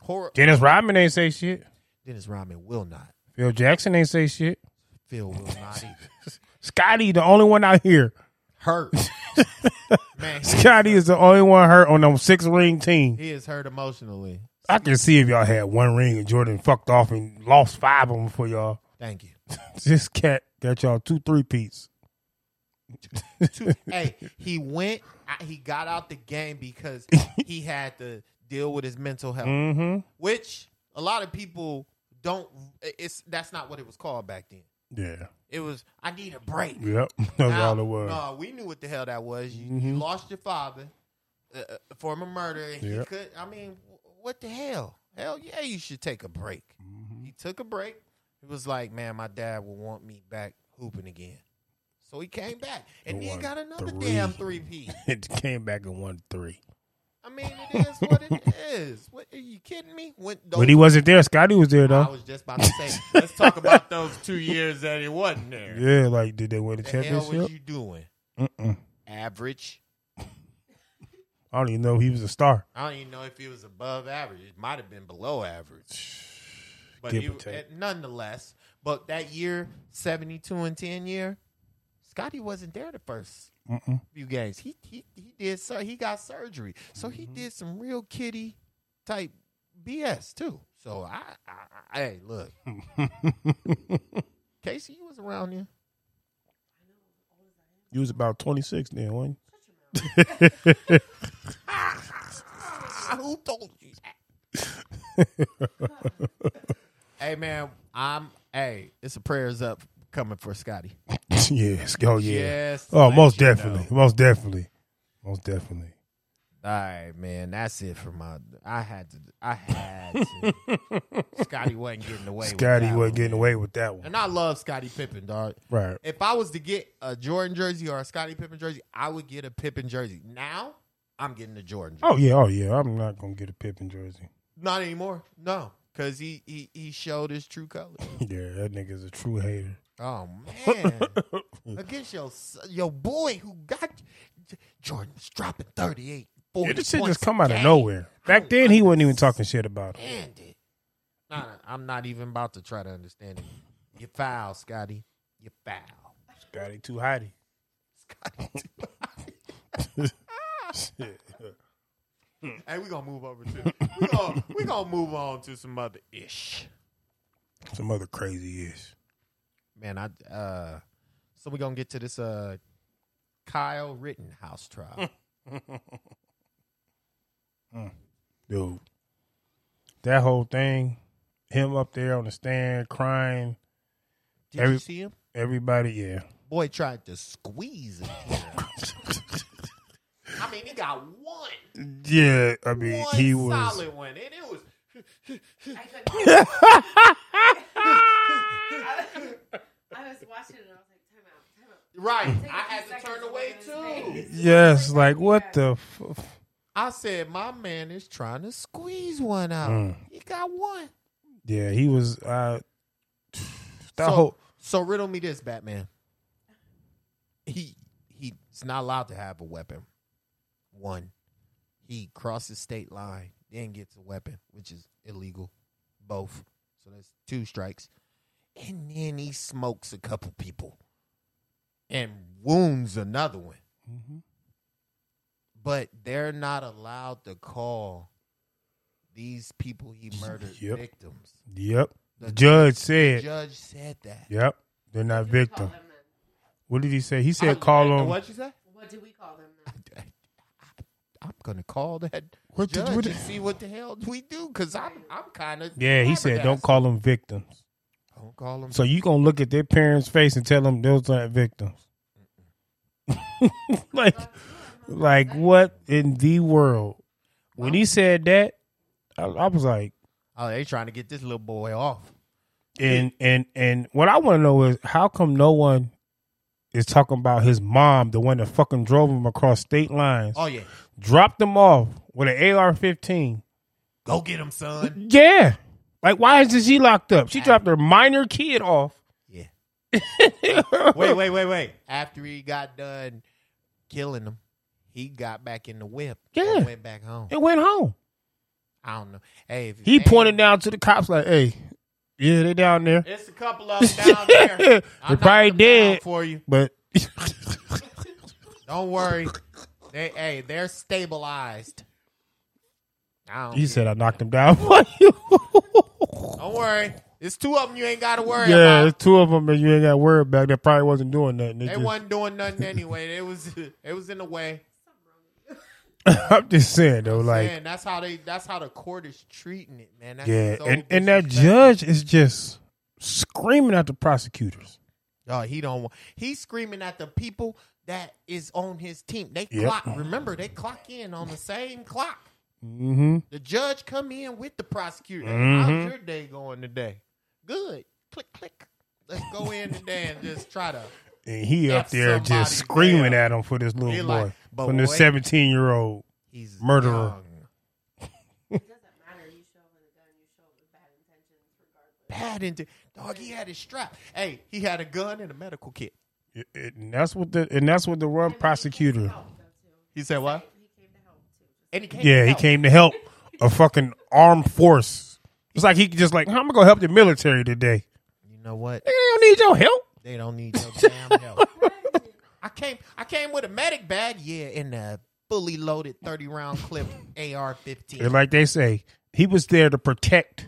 Hor- Dennis Rodman ain't say shit. Dennis Rodman will not. Phil Jackson ain't say shit. Phil will not either. *laughs* Scotty, the only one out here. Hurt. *laughs* man, Scotty is the only one hurt on them six ring team. he is hurt emotionally. I can see if y'all had one ring and Jordan fucked off and lost five of them for y'all. Thank you. *laughs* This cat got y'all two three peats. Two- hey, he went. He got out the game because he had to deal with his mental health, Mm-hmm. which a lot of people don't. It's that's not what it was called back then. Yeah. It was I need a break. Yep. *laughs* That's Now, all it was. No, we knew what the hell that was. You, you Mhm. lost your father uh, uh, for a murder. And He could. I mean, what the hell? Hell yeah, you should take a break. Mm-hmm. He took a break. It was like, man, my dad will want me back hooping again. So he came back, and He then got another three. damn three P. *laughs* It came back and won three. I mean, it is what it is. What are you kidding me? When, But he wasn't there. Scotty was there though. I was just about to say, let's talk about those two years that he wasn't there. *laughs* Yeah, like did they win the The championship? was you doing? Mm-mm. Average. I don't even know he was a star. I don't even know if he was above average. It might have been below average. *sighs* But he, eh, nonetheless, but that year, seventy-two and ten year, Scotty wasn't there the first Mm-mm. few games. He he he did so he got surgery, so he mm-hmm. did some real kitty type BS too. So I, I, I hey look, *laughs* Casey, you was around here. You was about twenty six then, wasn't you? *laughs* Who told you that? *laughs* hey man, I'm hey, it's a prayers up coming for Scotty. Yes. Oh yeah. Yes, oh, most definitely. Most definitely. Most definitely. All right, man. That's it for my. I had to. I had to. *laughs* Scotty wasn't getting away. with Scotty that wasn't one, getting man. away with that one. And I love Scottie Pippen, dog. Right. If I was to get a Jordan jersey or a Scotty Pippen jersey, I would get a Pippen jersey. Now, I'm getting a Jordan. jersey. Oh yeah, oh yeah. I'm not gonna get a Pippen jersey. Not anymore. No, because he, he he showed his true colors. *laughs* Yeah, that nigga's a true hater. Oh man, *laughs* against your your boy who got Jordan's dropping 38, 40 Yeah, this shit just come out of nowhere. Back then, he wasn't even talking shit about it. it. Nah, I'm not even about to try to understand it. You foul, Scotty. You foul. Scotty too hotty. Scotty. *laughs* *laughs* hey, we gonna move over to we gonna we gonna move on to some other ish. Some other crazy ish. Man, I uh so we're gonna get to this uh Kyle Rittenhouse trial. *laughs* Dude. That whole thing, him up there on the stand crying, Did Every- you see him? everybody, yeah. Boy tried to squeeze him. *laughs* I mean, he got one. Yeah, I mean, one he was. solid one, and it was. *laughs* I was watching it and I was like, time out, time out. Right, Take a I few had to turn away too. Yes, like, what the. F- I said, my man is trying to squeeze one out. Mm. He got one. yeah, he was. Uh, that so, whole. so riddle me this, Batman. He he's not allowed to have a weapon. One, he crosses state line, then gets a weapon, which is illegal. Both, so that's two strikes. And then he smokes a couple people and wounds another one. Mhm. But they're not allowed to call these people he murdered Yep. victims. Yep. The The judge The said, judge said that. yep, they're not What do we call victim. them then? What did he say? He I- said, call them. What'd you say? What do we call them then? *laughs* I'm gonna call that What did- judge what and see what the hell we do because I'm I'm kind of Yeah, he said, don't call them victims. Don't call them. So you gonna look at their parents' face and tell them those aren't victims? *laughs* like, like what in the world? When he said that, I, I was like, oh, they trying to get this little boy off. and and and what I want to know is how come no one is talking about his mom, the one that fucking drove him across state lines, Oh yeah, dropped him off with an AR-15. go get him, son. Yeah, like why isn't she locked up? She dropped her minor kid off. Yeah. *laughs* wait, wait, wait, wait. After he got done killing him, he got back in the whip. Yeah. and went back home. and went home. I don't know. Hey, if He pointed down to the cops like, "Hey, yeah, they down there." It's a couple of them down there. *laughs* They're probably dead. for you. But *laughs* Don't worry. They, hey, they're stabilized. He said, "I knocked him down *laughs* for you." Don't worry. It's two of them you ain't got to worry Yeah, about. there's two of them, and you ain't got to worry about. That probably wasn't doing nothing. They They just- wasn't doing nothing anyway. It was it was in the way. *laughs* I'm just saying though, like man, that's how they that's how the court is treating it, man. That's yeah, so and and that disrespectful. judge is just screaming at the prosecutors. Oh, he don't want. He's screaming at the people that is on his team. They Yep. clock. Remember, they clock in on the same clock. Mm-hmm. The judge come in with the prosecutor. Mhm. How's your day going today? Good. Click click. Let's go in today and just try to. And he up there just screaming down. at him for this little He boy, like, but from this 17 year old. He's Murderer. young. It doesn't matter. You show with a gun. You show with bad intentions, regardless. Bad into dog. He had his strap. Hey, he had a gun and a medical kit. It- it- and that's what the and that's what the run prosecutor. He said what? He came to help too. Just And he came. Yeah, he came to help a fucking armed force. It's like he just like, I'm gonna go help the military today. You know what? They don't need your help. They don't need your damn help. *laughs* I came I came with a medic bag, yeah, in a fully loaded 30 round clip AR And 15. like they say, he was there to protect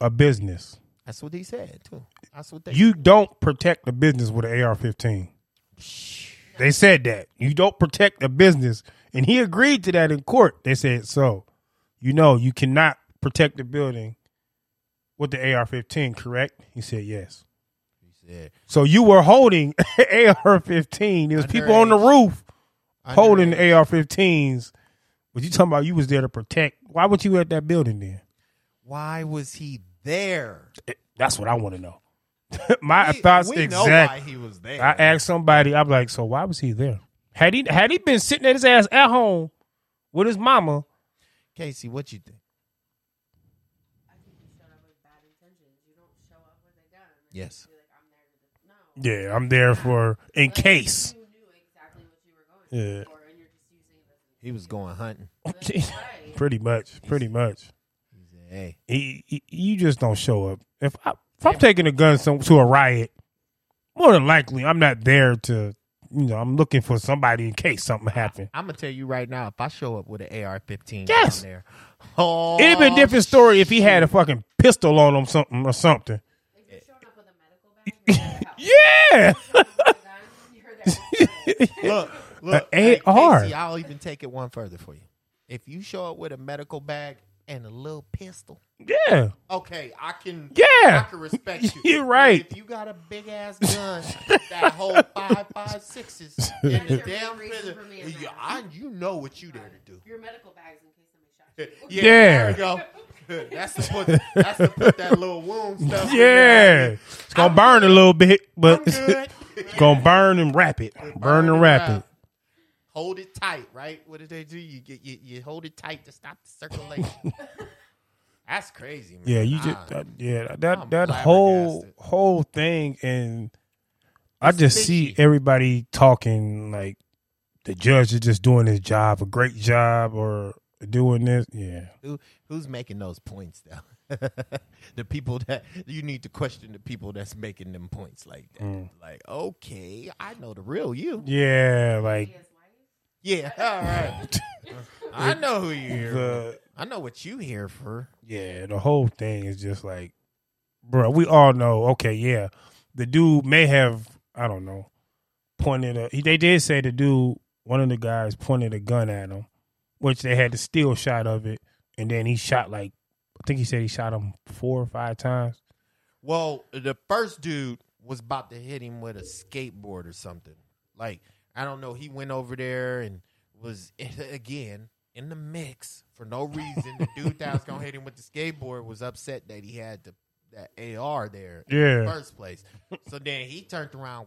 a business. That's what he said too. That's what they You don't protect a business with an AR-15. They said that you don't protect a business, and he agreed to that in court. They said so. You know, you cannot protect the building with the AR-15. Correct? He said yes. He said. So you were holding *laughs* AR-15. There was people on the roof holding the AR-15s, but you talking about you was there to protect. Why would you at that building then? Why was he there? Eh, that's what I want to know. *laughs* My We- thoughts we know exact. why he was there. I asked somebody, I'm like, so why was he there? Had he had he been sitting at his ass at home with his mama? Casey, what you think? I think you showed up with bad intentions. You don't show up with a gun. and Yes. I'm there Yeah, I'm there for in case. You knew exactly what you were going Yeah. for, and you're just using it as He was going hunting. *laughs* *laughs* pretty much, pretty much. "Hey, He, he- you just don't show up. If I, if I'm taking a gun some, to a riot, more than likely I'm not there to. You know, I'm looking for somebody in case something happened. I'm gonna tell you right now, if I show up with an AR-15 Yes. down there, oh, It'd be a different story if he had a oh, fucking pistol on him, something or something. If you're up with a medical bag, Yeah. look, *laughs* look, A hey, AR. Casey, I'll even take it one further for you. If you show up with a medical bag and a little pistol, yeah. okay, I can, Yeah. I can respect *laughs* you. You're right. But If you got a big ass gun that hold five five sixes *laughs* in the damn main prison, for you. I, you know what you there to do. Your medical bags in case somebody shot you. *laughs* Yeah, Yeah. there we go. That's to put that's to put that little wound stuff. in Yeah. there. It's gonna burn a little bit, but I'm it's gonna burn and wrap it. Burn and wrap it. Hold it tight, right? What did they do? You get you, you hold it tight to stop the circulation. That's crazy, man. Yeah, you just that, yeah that I'm that whole whole thing, and I just see everybody talking like the judge is just doing his job, a great job, or doing this. Yeah, who, who's making those points though? *laughs* the people that you need to question the people that's making them points like that. Mm. Like, okay, I know the real you. yeah, like His wife? Yeah, *laughs* all right. I know who you here. the I know what you here for. yeah the whole thing is just like, bro. We all know. Okay, yeah, the dude may have I don't know pointed. A, they did say the dude, one of the guys, pointed a gun at him, which they had the still shot of it, and then he shot like I think he said he shot him four or five times. Well, the first dude was about to hit him with a skateboard or something. Like, I don't know. He went over there and was, *laughs* again, in the mix for no reason. the dude that was going to hit him with the skateboard was upset that he had the, that AR there in the first place. So then he turned around,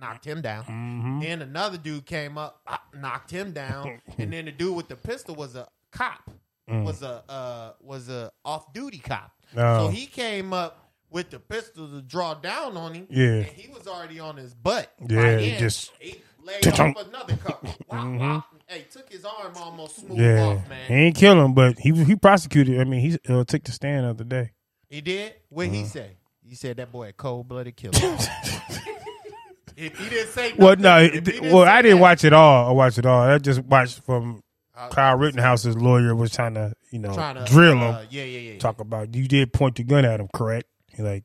knocked him down. Mm-hmm. Then another dude came up, knocked him down. and then the dude with the pistol was a cop. Was a uh, was a off duty cop. Oh. So he came up with the pistol to draw down on him. Yeah. And he was already on his butt. Yeah, he just- he laid Ta-chunk. off another couple. Wow, wow. Hey, took his arm almost smooth Mm-hmm. Yeah, off, he man. ain't kill him, but he he prosecuted. I mean, he uh, took the stand the other day. He did? What he say? He said that boy a cold blooded killer. *laughs* if he didn't say Well, nothing- no, if it- didn't well, say I didn't that- watch it all. I watched it all. I just watched from Uh, Kyle Rittenhouse's lawyer was trying to, you know, trying to drill him. uh, yeah, yeah, yeah. Talk about you did point the gun at him, correct? He like,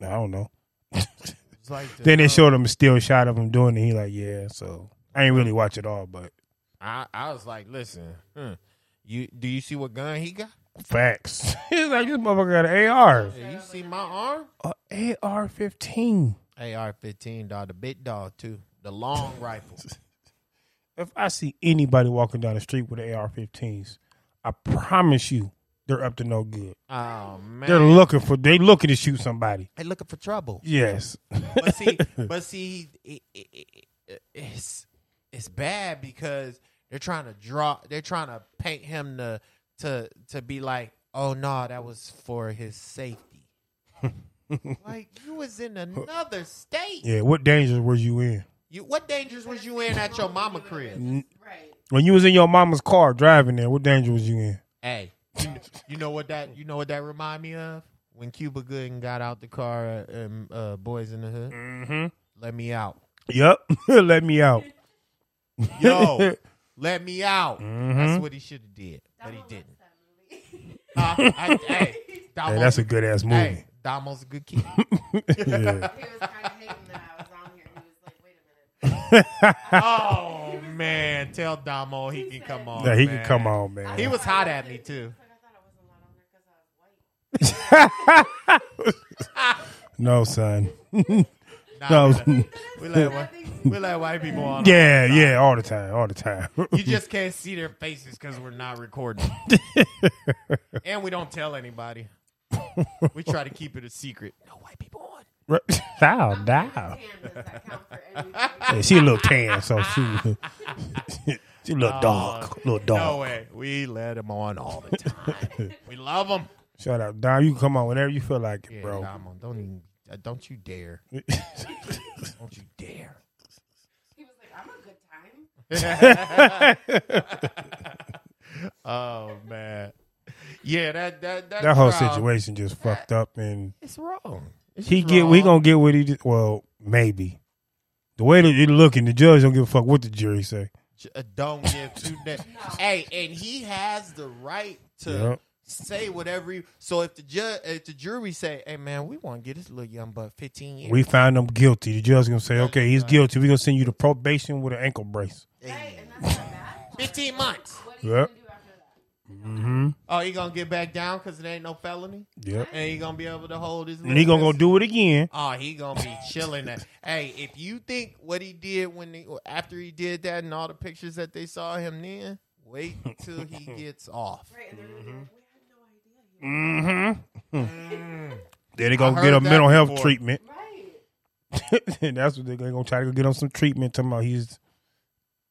I don't know. *laughs* It's like the, Then they uh, showed him a still shot of him doing it. He like, yeah. So I ain't really watch it all, but I, I was like, listen, hmm, you do you see what gun he got? facts. *laughs* He's like, this motherfucker got an AR. Hey, you see my arm? A AR fifteen. AR fifteen dog, the big dog too, the long *laughs* rifle. If I see anybody walking down the street with AR 15s, I promise you they're up to no good. Oh man, They're looking for they looking to shoot somebody. They looking for trouble. Yes. But see, *laughs* but see, it, it, it, it's it's bad because they're trying to draw. They're trying to paint him to to to be like, oh no, that was for his safety. *laughs* like you was in another state. yeah, what dangers were you in? You what dangers was you in at your mama crib? Right. When you was in your mama's car driving there, what danger was you in? Hey, you, you know what that you know what that remind me of? When Cuba Gooding got out the car and uh, Boys in the Hood. Mm-hmm. Let me out. Yep. *laughs* Let me out. Yo, *laughs* let me out. Mm-hmm. That's what he should have did, but he didn't. Uh, *laughs* I, hey, Damo's, Hey, that's a good ass movie. Hey, Damo's a good kid. yeah. He was kind of hating that I was on here. He was like, wait a minute. oh man, tell Damo he can come on. Yeah, he man. can come on, man. He was hot at me too. Like, I thought I wasn't allowed on there because I was white. *laughs* no, son. Nah, No. we, let, we, let, white- we let white people on. yeah, yeah, all the time, all the time. You just can't see their faces because we're not recording, *laughs* and we don't tell anybody. We try to keep it a secret. No white people on. How *laughs* Tan, down? does that count for anything? Yeah, she a little tan, so she she a little dark, uh, little dark. No way. We let them on all the time. we love him. Shout out, Don. You can come on whenever you feel like it, Yeah, bro. Damo, don't even. Uh, don't you dare. *laughs* don't you dare. He was like, I'm a good time. *laughs* Oh man. Yeah, that that that, that whole crowd, situation just fucked up, and It's wrong. It's he just get he wrong. gonna get what he just, well maybe. The way that you're looking, the judge don't give a fuck what the jury say. Uh, don't give two *laughs* da- Hey, and he has the right to Yep. Say whatever. He, so if the judge, if the jury say, "Hey man, we want to get this little young buck 15 years," We found him guilty. The judge is gonna say, okay, he's guilty. We are gonna send you to probation with an ankle brace. Right, and that's not bad. 15 months. What are you Yep. going to do after that? Mm-hmm. Oh, he gonna get back down because it ain't no felony, Yep. and he gonna be able to hold his. And he gonna go do it again. Oh, he gonna be chilling. That hey, if you think what he did when he, after he did that and all the pictures that they saw him then, wait till he *laughs* gets off. Right, and they're going to be like, we had no idea. Mm-hmm. Mm. Then they gonna get a mental health before. treatment. Right. and *laughs* that's what they're gonna try to get on some treatment. Talking about he's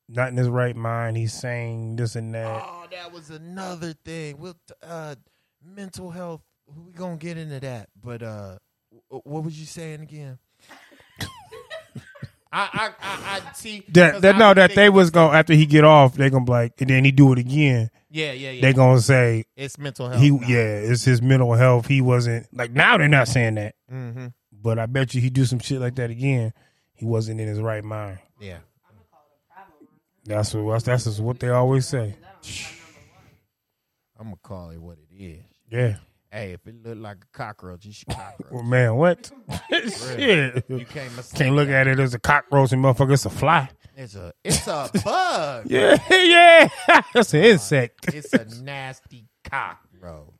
not in his right mind. He's saying this and that. Oh, that was another thing. We'll t- uh, mental health. We gonna get into that, but uh, w- what was you saying again? I, I I I see That that no, that they was gonna after he get off, they gonna be like, and then he do it again. yeah yeah yeah. They gonna say it's mental health. he yeah, it's his mental health. He wasn't like now they're not saying that, Mm-hmm. but I bet you he do some shit like that again. He wasn't in his right mind. Yeah. That's what that's just what they always say. I'm gonna call it what it is. Yeah, Hey, if it looked like a cockroach, you should cockroach. well, man, what? *laughs* *laughs* shit, You can't can't look at it as a cockroach and motherfucker. It's a fly. It's a it's a *laughs* bug. Yeah, yeah, that's an insect. It's a nasty cockroach.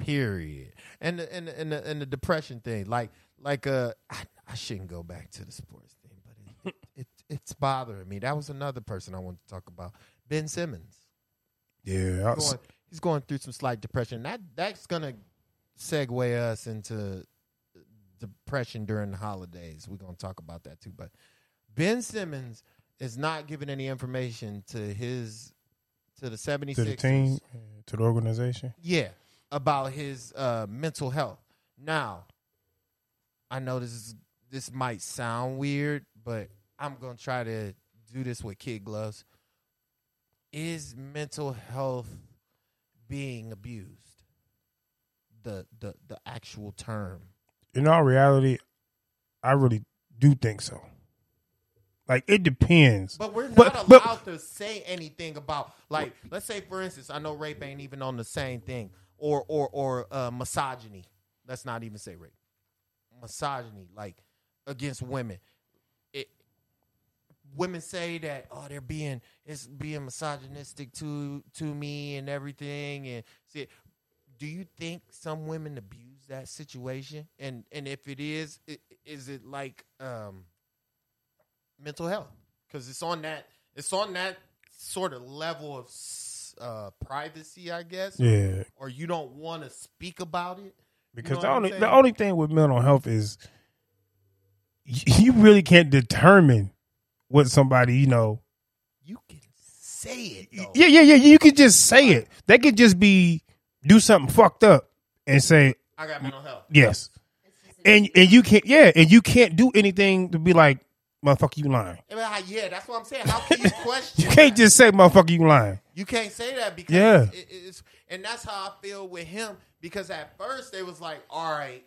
Period. And the, and the, and the, and the depression thing, like like uh, I, I shouldn't go back to the sports thing, but it, it, it it's bothering me. That was another person I wanted to talk about, Ben Simmons. Yeah, I was- Going, he's going through some slight depression. That that's gonna segue us into depression during the holidays. We're gonna talk about that too. But Ben Simmons is not giving any information to his to the 76ers. to the team, to the organization. Yeah, about his uh, mental health. Now, I know this is this might sound weird, but I'm gonna try to do this with kid gloves. Is mental health being abused? The the the actual term. In all reality, I really do think so. Like it depends. But we're not But- allowed but- to say anything about like let's say for instance, I know rape ain't even on the same thing or or or uh, misogyny. let's not even say rape, misogyny, like against women. It women say that oh they're being it's being misogynistic to to me and everything and see do you think some women abuse that situation? And and if it is i- is it like um mental health? Because it's on that it's on that sort of level of uh privacy i guess. Yeah, or you don't want to speak about it? Because know the only the only thing with mental health is you really can't determine what somebody you know. you can say it though. Yeah, yeah, yeah. You can just say it. They could just be do something fucked up and say i got mental health yes, and and you can't. Yeah, and you can't do anything to be like motherfucker. You lying. Yeah, yeah that's what i'm saying how can you *laughs* question You can't that? just say motherfucker. You lying. You can't say that because Yeah. it, it's and that's how I feel with him because at first they was like, all right,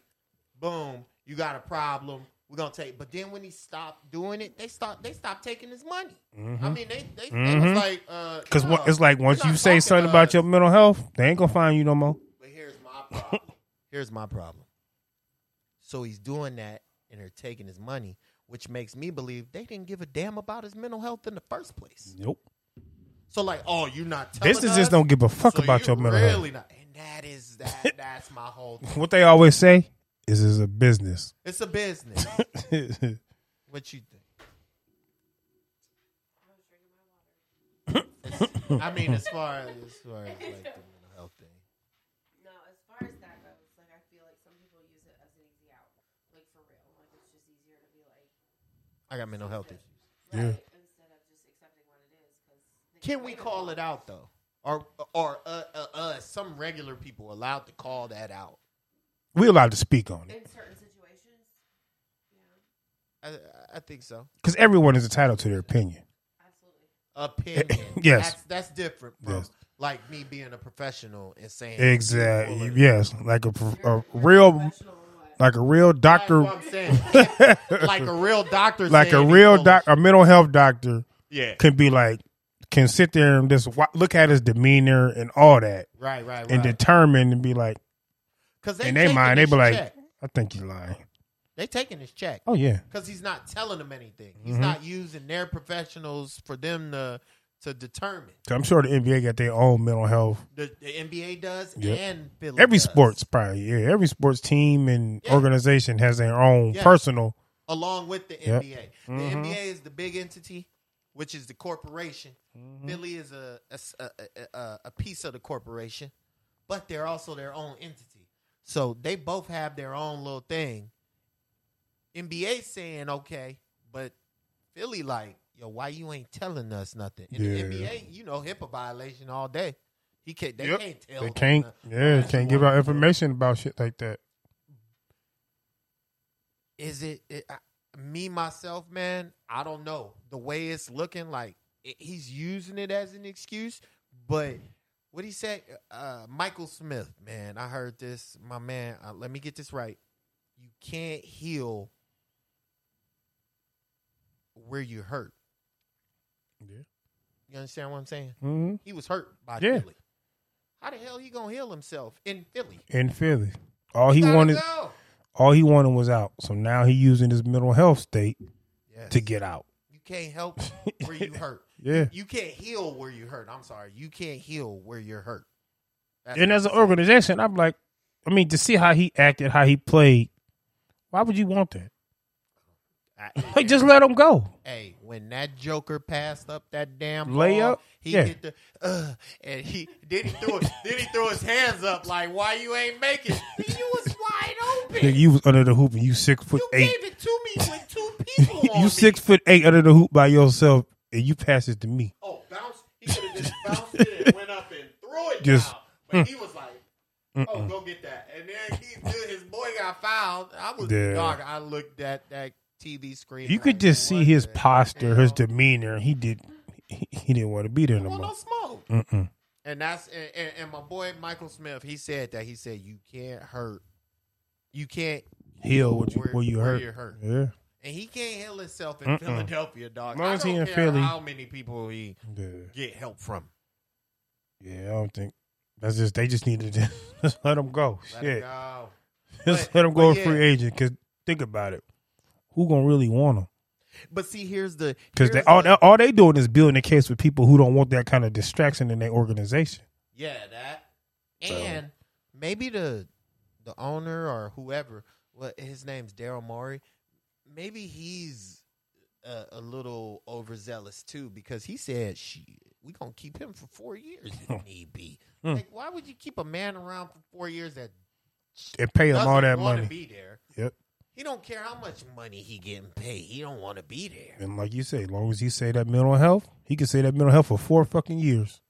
boom, you got a problem. We're gonna take, but then when he stopped doing it, they stopped. They stopped taking his money. I mean, they they, they Mhm. was like, uh, Because no, it's like once you say something about us. your mental health, they ain't gonna find you no more. But here's my problem. *laughs* here's my problem. So he's doing that, and they're taking his money, which makes me believe they didn't give a damn about his mental health in the first place. Nope. So like, oh, you're not telling Business us? just don't give a fuck So about you your mental health. really Not, and that is that. That's my whole. thing. *laughs* What they always say is it's a business. It's a business. *laughs* what you think? *laughs* I mean, as far as, as far as like the mental health thing. No, as far as that goes, like I feel like some people use it as an easy out, like for real. Like it's just easier to be like, I got mental health issues. right, instead of just accepting what it is. Because Can we call it out though, or or uh, uh, us, some regular people allowed to call that out? We allowed to speak on it in certain situations? Yeah, I, I think so. because everyone is entitled to their opinion. absolutely. Eh, opinion, *laughs* Yes. that's, that's different from Yes. like me being a professional and saying Exactly. Yes, like a, a real, Professional like a real That's doctor, what I'm *laughs* like a real doctor, like a real doc, a mental health doctor Yeah. can be like, can sit there and just wa- look at his demeanor and all that, Right, right, right. and determine and be like, Because in their mind, they be like, I think you're lying. they taking his check Oh yeah, because he's not telling them anything. He's Mhm. not using their professionals for them to to determine. so I'm sure the NBA got their own mental health. The, the NBA does Yep. and Philly Every does. sports probably, yeah. Every sports team and Yeah. organization has their own Yeah. personal. along with the Yep. NBA. The Mhm. NBA is the big entity, which is the corporation. Mm-hmm. Philly is a a piece of the corporation, but they're also their own entity. So they both have their own little thing. NBA saying okay, but Philly like, yo, why you ain't telling us nothing? In Yeah. the NBA, you know, HIPAA violation all day. He can't. They Yep. can't tell. They can't, nothing. yeah, can't give out them to. information about shit like that. is it, it I, me myself man i don't know the way it's looking like it, he's using it as an excuse but what he said uh michael smith man i heard this my man uh, let me get this right you can't heal where you hurt Yeah. you understand what i'm saying Mm-hmm. he was hurt by Yeah. philly how the hell he gonna heal himself in philly In Philly, all he Gotta wanted, go. all he wanted was out. So now he using his mental health state Yes. to get out. You can't help where you *laughs* hurt. Yeah. You can't heal where you hurt. I'm sorry. You can't heal where you're hurt. That's And as an organization, I'm like, I mean, to see how he acted, how he played, why would you want that? I- *laughs* Like, just let him go. hey, when that Joker passed up that damn Layup? ball, he Yeah. hit the uh, and he then he threw it, *laughs* then he threw his hands up like, "Why you ain't making? You was wide open. Nigga, you was under the hoop and you six foot You eight. gave it to me with two people *laughs* You me. six foot eight under the hoop by yourself, and you pass it to me. Oh, bounce! He could have just bounced it and went up and threw it Just- down. But mm. he was like, "Oh, go get that!" And then he, his boy got fouled. I was Yeah. dog. I looked at that TV screen. You could just see his the posture, his demeanor. He did. He, he didn't want to be there no Well, no more. smoke. Mm-mm. And that's and, and, and my boy Michael Smith. He said that he said you can't hurt. You can't Heal what you, where you hurt. hurt. Yeah. And he can't heal himself in Mm-mm. Philadelphia, dog. Long I as he in Philly. how many people he yeah. get help from. Yeah, I don't think that's just they just needed to *laughs* just let him go. Let Shit. it go. *laughs* Just But- let him go yeah. free agent. Because think about it, who gonna really want him? But see, here's the Because they all the- all they doing is building a case with people who don't want that kind of distraction in their organization. Yeah, that. And maybe the the owner or whoever, what his name's Daryl Morey, maybe he's a, a little overzealous too because he said, "Shit, we gonna keep him for four years if *laughs* need be." Hmm. Like, why would you keep a man around for four years that And pay him all that money. to be there? Yep. He don't care how much money he getting paid. He don't want to be there. And like you say, as long as he say that mental health, he can say that mental health for four fucking years.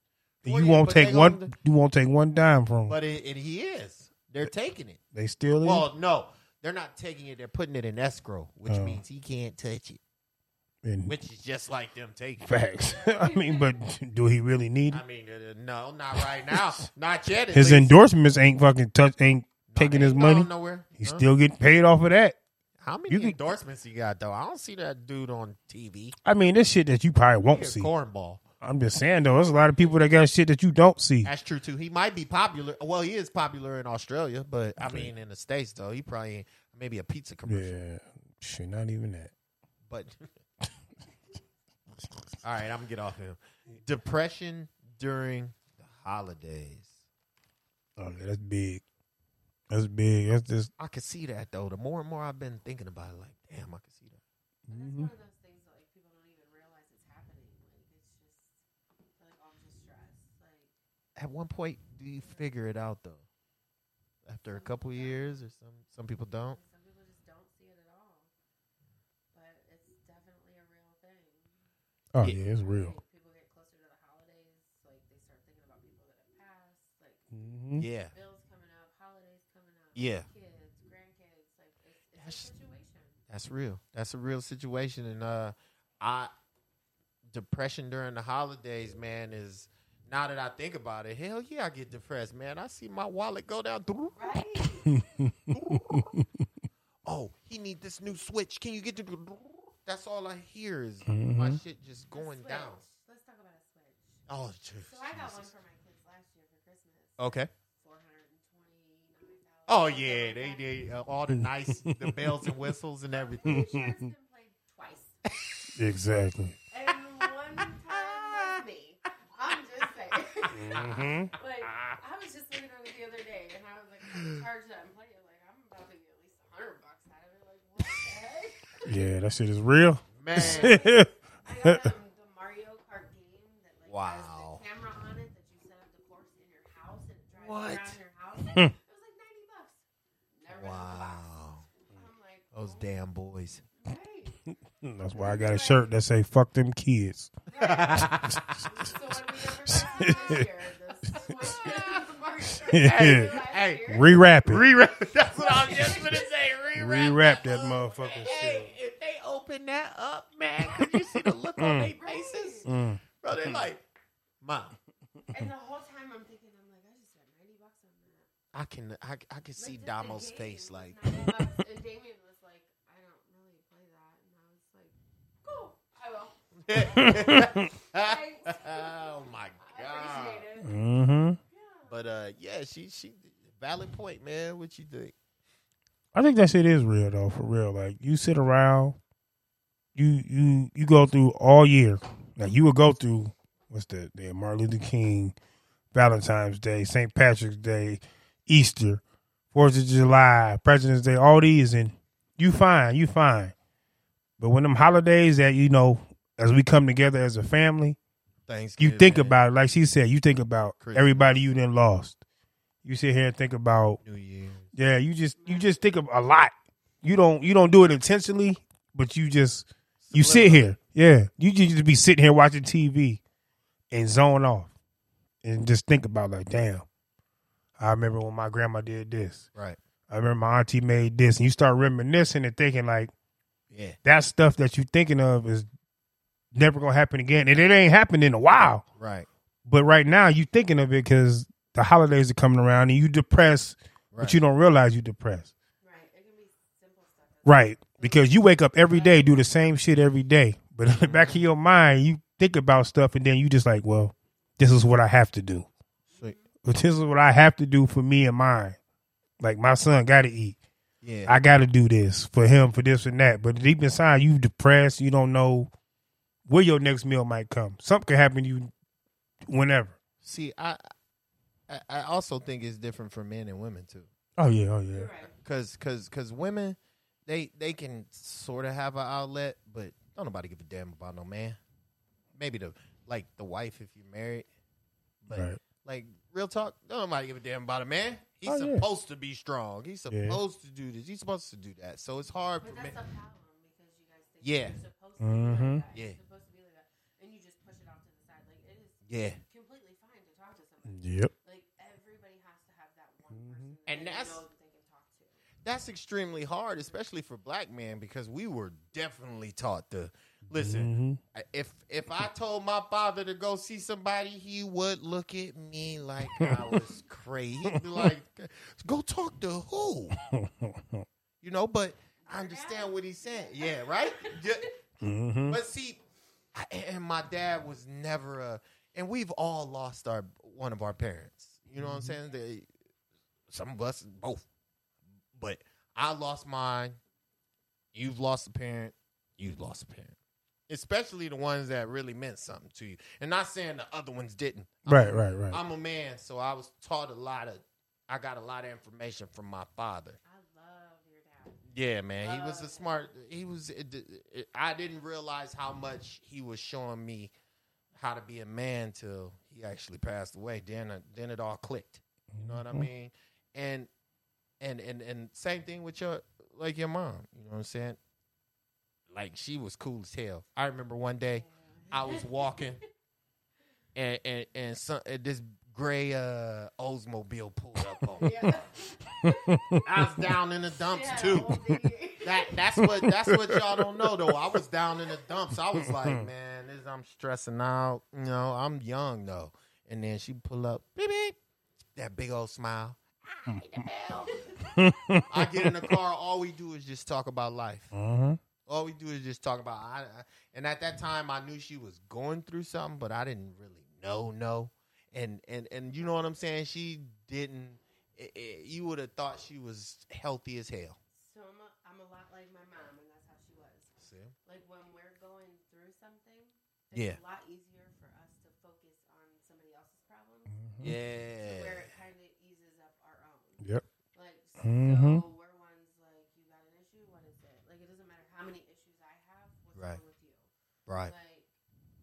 Four you years, won't take one. gonna- You won't take one dime from him. But it, it, he is. They're taking it. they still is. Well, no, they're not taking it. They're putting it in escrow, which Oh. means he can't touch it. And Which is just like them taking. it. facts. *laughs* I mean, but do he really need it? I mean, uh, no, not right now, *laughs* not yet. His least. endorsements ain't fucking touch. Ain't No, taking they his money. nowhere. He's Huh? still getting paid off of that. How many you can- endorsements he got though? I don't see that dude on TV. I mean, this shit that you probably won't see. cornball. I'm just saying though, there's a lot of people that got shit that you don't see. That's true too. He might be popular. Well, he is popular in Australia, but I mean, in the states though, he probably ain't- maybe a pizza commercial. Yeah, shit, not even that. But *laughs* all right, I'm gonna get off him. Depression during the holidays. Oh yeah, that's big. That's big. That's just I can see that though. The more and more I've been thinking about it, like, damn, I could see that. And it's one of those things that like people don't even realize it's happening. Like it's just like all just stress. Like At one point, do you figure it out though? After a couple years, or some some people don't. some people just don't see it at all. But it's definitely a real thing. oh Yeah. yeah, it's real. People get closer to the holidays, like they start thinking about people that have passed, like Mm-hmm. Yeah, bills coming up, holidays coming up, Yeah. kids, grandkids, like it's, it's That's- a situation. that's real. That's a real situation, and uh, I depression during the holidays, man, is. Now that I think about it, hell yeah, I get depressed, man. I see my wallet go down. Right? oh, he need this new switch. Can you get the? That's all I hear is Mm-hmm. my shit just going switch. down. Let's talk about a switch. Oh, Jesus. So I got one for my kids last year for Christmas. Okay. Four hundred and twenty-nine thousand. Oh yeah, they did uh, all the nice, the bells and whistles and everything. Sure, it's been played twice. *laughs* Exactly. And one time was me. I'm just saying. Mm-hmm. like, I was just looking at it the other day, and I was like, I'm charge that and play it. Like, I'm about to get at least hundred bucks out of it. Like, what the heck? Yeah, that shit is real. Man, *laughs* I got um, the Mario Kart game that like has Wow. the camera on it that you set up the course in your house and it drives What? around your house. it was like ninety bucks. Never been out the box. wow, I'm like, those oh, damn boys. Right. That's why I got a shirt that say "fuck them kids." *laughs* So when we ever got home this *laughs* *laughs* year, the Switch and the Mario Kart game last hey, Rewrap it. Rewrap. That's what I was just gonna say. Rewrap. Rewrap that motherfucking shit. Hey, if they open that up, man, could you see the look on mm. their faces? Mm. mm. Bro, they like, mom, and the whole time I'm thinking, I'm like, I just spent ninety bucks on that. I can, I, I can see Like, just Damo's face, like, 90 bucks, and Damien was like, I don't really play that, and I was like, cool, I will. Thanks. Oh my god. Mm-hmm. But uh, yeah, she, she, valid point, man. What you think? I think that shit is real though, for real. Like you sit around, you you you go through all year. Like you would go through what's the day? Martin Luther King, Valentine's Day, St. Patrick's Day, Easter, Fourth of July, President's Day, all these, and you fine, you fine. But when them holidays that you know, as we come together as a family, you think about it. Like she said, you think about Christmas. everybody you then lost. You sit here and think about New Year. yeah, you just you just think of a lot. You don't you don't do it intentionally, but you just you sit here. Yeah, you just be sitting here watching TV and zone off and just think about like, damn. I remember when my grandma did this. Right. I remember my auntie made this, and you start reminiscing and thinking like Yeah. that stuff that you're thinking of is never gonna happen again, and it ain't happened in a while. Right. But right now, you thinking of it because the holidays are coming around, and you depressed, Right. but you don't realize you depressed. Right. It can be simple stuff. Right. Because you wake up every day, do the same shit every day. But in the back of your mind, you think about stuff and then you just like, well, this is what I have to do. Sweet. But this is what I have to do for me and mine. Like my son got to eat. Yeah. I got to do this for him, for this and that. But deep inside, you depressed. You don't know where your next meal might come. Something can happen to you whenever. See, I, I I also think it's different for men and women too. Oh yeah, oh yeah. Cause, cause, cause women, they they can sort of have an outlet, but don't nobody give a damn about no man. Maybe the like the wife if you're married, but Right. like real talk, don't nobody give a damn about a man. He's Oh, yeah. supposed to be strong. He's Yeah. supposed to do this. He's supposed to do that. So it's hard But for that's men. the problem because you guys think Yeah. you're supposed to be Mhm. like that. Yeah. You're supposed to be like that. And you just push it off to the side. Like it is Yeah, completely fine to talk to somebody. Yep. Like everybody has to have that one person Mm-hmm. And that they that's- know that they can talk to. that's extremely hard, especially for black men, because we were definitely taught to listen. I- If if I told my father to go see somebody, he would look at me like I *laughs* was crazy. He'd be like, "Go talk to who?" You know, but I understand what he's saying. Yeah, right. Yeah. But see, I, and my dad was never a, and we've all lost our one of our parents. You know what I'm mm-hmm. saying? They, some of us both, but I lost mine. You've lost a parent. You've lost a parent. Especially the ones that really meant something to you. And not saying the other ones didn't. Right, right, right. I'm a man, so I was taught a lot of. I got a lot of information from my father. I love your dad. Yeah, man, he was a smart. He was. It, it, I didn't realize how much he was showing me how to be a man till he actually passed away. Then, uh, then it all clicked. You know what I mean? And and and and same thing with your like your mom. You know what I'm saying? Like she was cool as hell. I remember one day I was walking, *laughs* and and and some, and this gray uh Oldsmobile pulled up on me. I was down in the dumps Yeah, too. That that's what that's what y'all don't know though. I was down in the dumps. I was like, man, this, I'm stressing out. You know, I'm young though. And then she pull up, beep, beep, that big old smile. Hi, the hell. I get in the car. All we do is just talk about life. Mhm. All we do is just talk about. I, I, and at that time, I knew she was going through something, but I didn't really know. No, and and and you know what I'm saying. She didn't. I i you would have thought she was healthy as hell. So I'm a, I'm a lot like my mom, and that's how she was. See? Like when we're going through something, it's Yeah. a lot easier for us to focus on somebody else's problems, Yeah. where it kind of eases up our own. Yep. Like, so Mhm. we're ones like, you got an issue? What is it? Like, it doesn't matter how many issues I have. What's Right. wrong with you? Right. Like,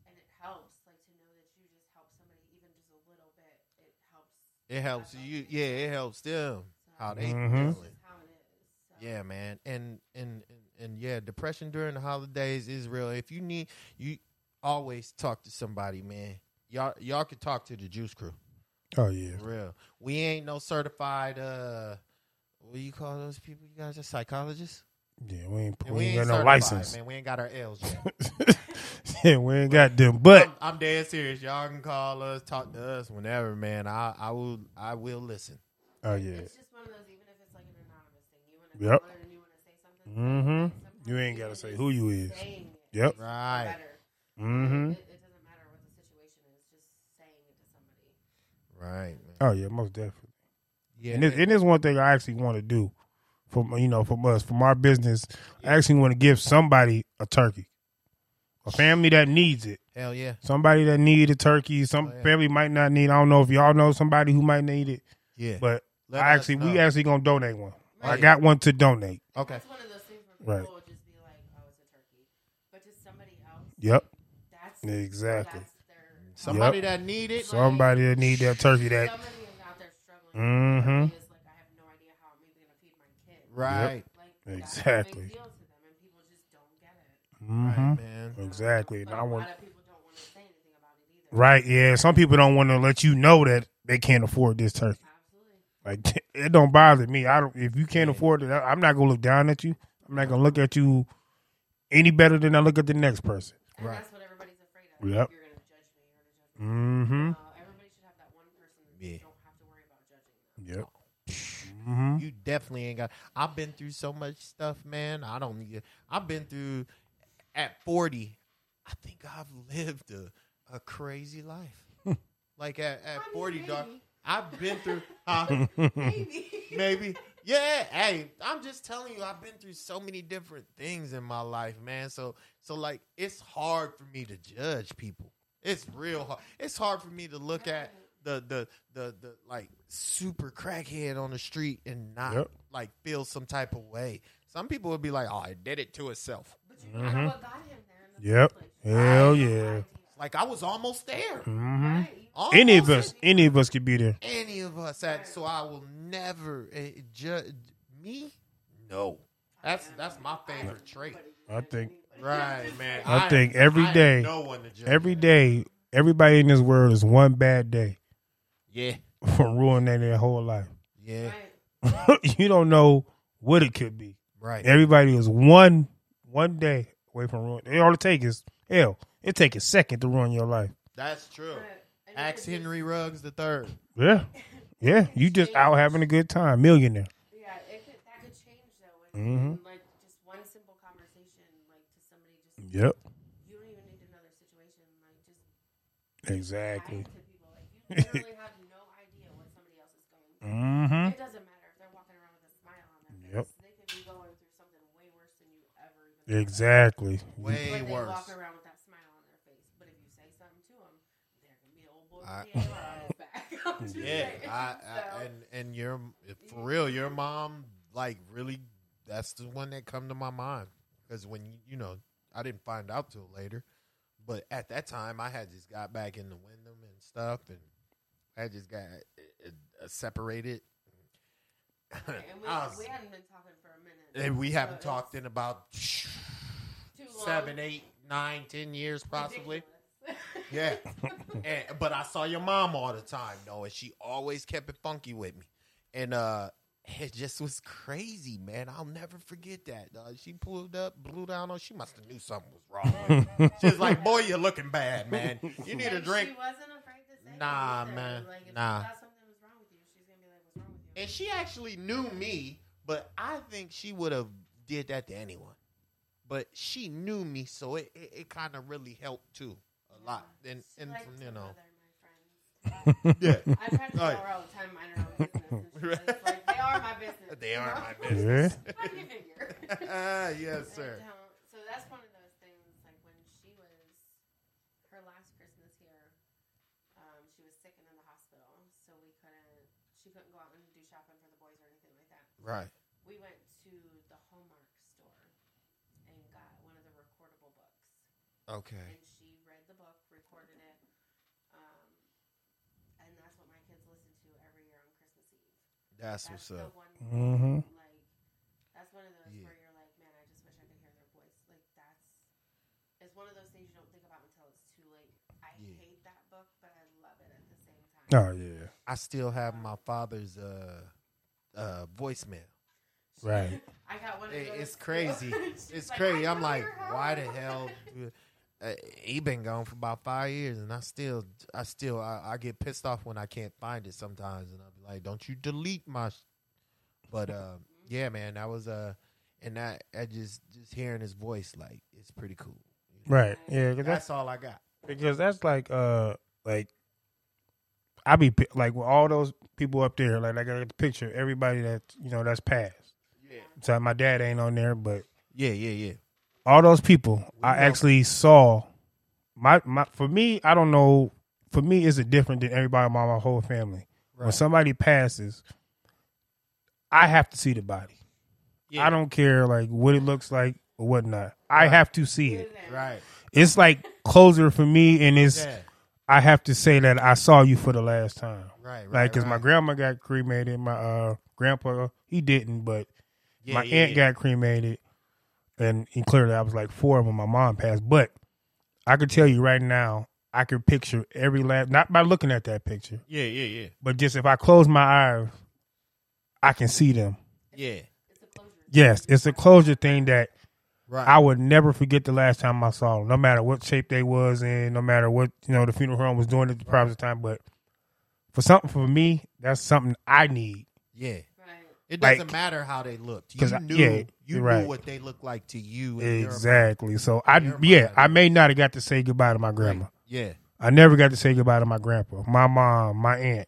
and it helps, like, to know that you just help somebody even just a little bit. It helps. It helps you. Yeah, it helps them. How they Mhm. feeling. Just how it is. So. Yeah, man. And, and and and yeah, depression during the holidays is real. If you need you always talk to somebody, man. Y'all y'all could talk to the juice crew. Oh yeah. For real. We ain't no certified uh what do you call those people? You guys are psychologists? Yeah, we ain't, And we ain't got no license. Man, we ain't got our L's yet. *laughs* *laughs* yeah, we ain't got them. But I'm, I'm dead serious. Y'all can call us, talk to us whenever, man. I I will I will listen. oh yeah. It's just one of those, even if it's like an anonymous thing. You want to Yep. call it and you want to say something. Mhm. sometimes You ain't gotta say who you is. saying it Yep. is Right. better. Mhm. It, it doesn't matter what the situation is, just saying it to somebody. Right, man. Oh yeah, most definitely. Yeah. And this, and this one thing I actually want to do from you know from us from our business. I actually want to give somebody a turkey, a family that needs it. hell yeah. Somebody that need a turkey. Some Oh, yeah. family might not need. I don't know if y'all know somebody who might need it, Yeah. but Let I us actually we actually gonna donate one. I got one to donate. Okay. That's one of those things where people Right. just be like, "Oh, it's a turkey," but to somebody else, Yep, that's Exactly. That's their Somebody that need it. somebody that need that turkey. That somebody is out there struggling. Mhm. Somebody is like, I have no idea how I'm even gonna feed my kid. Right. Like Exactly. That's a big deal to them, and people just don't get it. mhm. Man. exactly. But I a want lot of want to say anything about it either. right. Yeah, some people don't want to let you know that they can't afford this turkey. Absolutely. Like *laughs* it don't bother me. I don't. If you can't afford it, I- I'm not gonna look down at you. I'm not gonna look at you any better than I look at the next person. And Right. that's what everybody's afraid of. Yep. You're gonna judge me. You're gonna judge me. Mm-hmm. Uh, everybody should have that one person that Yeah. don't have to worry about judging them. Yep. Mm-hmm. You definitely ain't got. I've been through so much stuff, man. I don't need. I've been through. At forty, I think I've lived a, a crazy life. *laughs* like at, at I mean, forty, dog. I've been through. *laughs* Huh? Maybe. maybe. Yeah, hey, I'm just telling you, I've been through so many different things in my life, man. So, so like, it's hard for me to judge people. It's real hard. It's hard for me to look at the the the the like super crackhead on the street and not Yep. like feel some type of way. Some people would be like, "Oh, it did it to itself." But you don't what got him there the Yep. place. Hell yeah. Like I was almost there. Right. Almost Any of us, there. any of us could be there. any of us at so I will never uh, judge me. No, that's that's my favorite trait. I think Right, man. I think every I day, no one to judge every day, everybody in this world is one bad day yeah, *laughs* from ruining their whole life. yeah, Right. *laughs* you don't know what it could be. right. Everybody is one one day away from ruin. All it take is hell. It take a second to ruin your life. That's true. Right. And it Ask Henry Ruggs the third. Yeah, yeah. You just out having a good time, millionaire. Yeah, it could, that could change though. Mm-hmm. And, like just one simple conversation, like to somebody, just Yep, you don't even need another situation. Like just exactly. to people, like you literally have no idea what somebody else is going through. Mm-hmm. It doesn't matter if they're walking around with a smile on their face. Yep. They could be going through something way worse than you ever even. thought. Exactly. Way But they worse. walk around with that smile on their face. But if you say something to them, there can be old boy I- *laughs* *laughs* with the AR on his back. I'm just Yeah, saying. I, I So- and and your for real, your mom like really. That's the one that come to my mind because when you you know I didn't find out till later, but at that time I had just got back in the Windham and stuff, and I just got uh, uh, separated. and we, *laughs* was- we hadn't been talking for a minute. And we haven't it's talked in about seven, eight, nine, ten years possibly. Yeah, *laughs* and, but I saw your mom all the time, though, and she always kept it funky with me, and uh, it just was crazy, man. I'll never forget that. Uh, she pulled up, blew down on. She must have knew something was wrong. With me. She was like, "Boy, you're looking bad, man. You need a drink." She wasn't afraid to say Nah, man. Like, Nah. she thought something was wrong with you, she's gonna be like, "What's wrong with you?" And she actually knew me, but I think she would have did that to anyone. But she knew me, so it it, it kind of really helped too a lot. And She and likes from to you know, bother my friends. *laughs* yeah, I try to tell Right. her all the time, mind her own business. And she's just like, they are my business. they you are know? my *laughs* business. Yeah. How do you figure? *laughs* yes, I sir. don't. So that's one of those things. Like when she was her last Christmas here, um, she was sick and in the hospital, so we couldn't. She couldn't go out and do shopping for the boys or anything like that. Right. We went to the Hallmark store and got one of the recordable books, Okay. and she read the book, recorded it, um, and that's what my kids listen to every year on Christmas Eve. That's That's what's the up. one. Mhm. Like that's one of those Yeah. where you're like, man, I just wish I could hear their voice. Like that's it's one of those things you don't think about until it's too late. I Yeah. hate that book, but I love it at the same time. Oh yeah. I still have my father's uh uh voicemail. Right. *laughs* I got one of It- those. it's crazy. *laughs* It's like, crazy. "I I'm like, why the hell? *laughs* Uh, he been gone for about five years, and I still, I still, I, I get pissed off when I can't find it sometimes, and I'll be like, "Don't you delete my?" Sh-. But uh, yeah, man, that was uh, and that I just just hearing his voice, like, it's pretty cool. Right. Yeah, that's That's all I got. because that's like uh like I be like with all those people up there. Like I got the picture. Everybody that you know that's passed. Yeah, So my dad ain't on there, but yeah, yeah, yeah. All those people I actually saw. My my for me, I don't know. For me, is it different than everybody in my, my whole family? When somebody passes, I have to see the body. Yeah. I don't care like what it looks like or whatnot. I have to see it. Right. It's like closer for me, and it's Yeah. I have to say that I saw you for the last time. Right. Right. Like, cause my grandma got cremated, my uh grandpa he didn't, but Yeah, my aunt got cremated, and, and clearly I was like four when my mom passed. But I could tell you right now, I could picture every last not by looking at that picture, Yeah, yeah, yeah, but just if I close my eyes, I can see them. yeah. It's. Yes, it's a closure thing that Right. I would never forget the last time I saw them, no matter what shape they was in, no matter what you know the funeral home was doing at the proper time. But for something for me, that's something I need. yeah. Right. It doesn't matter how they looked. You 'Cause I- knew yeah, you you're knew right. what they looked like to you. Exactly. So I yeah, mind. I may not have got to say goodbye to my mind. grandma. Yeah. I never got to say goodbye to my grandpa, my mom, my aunt.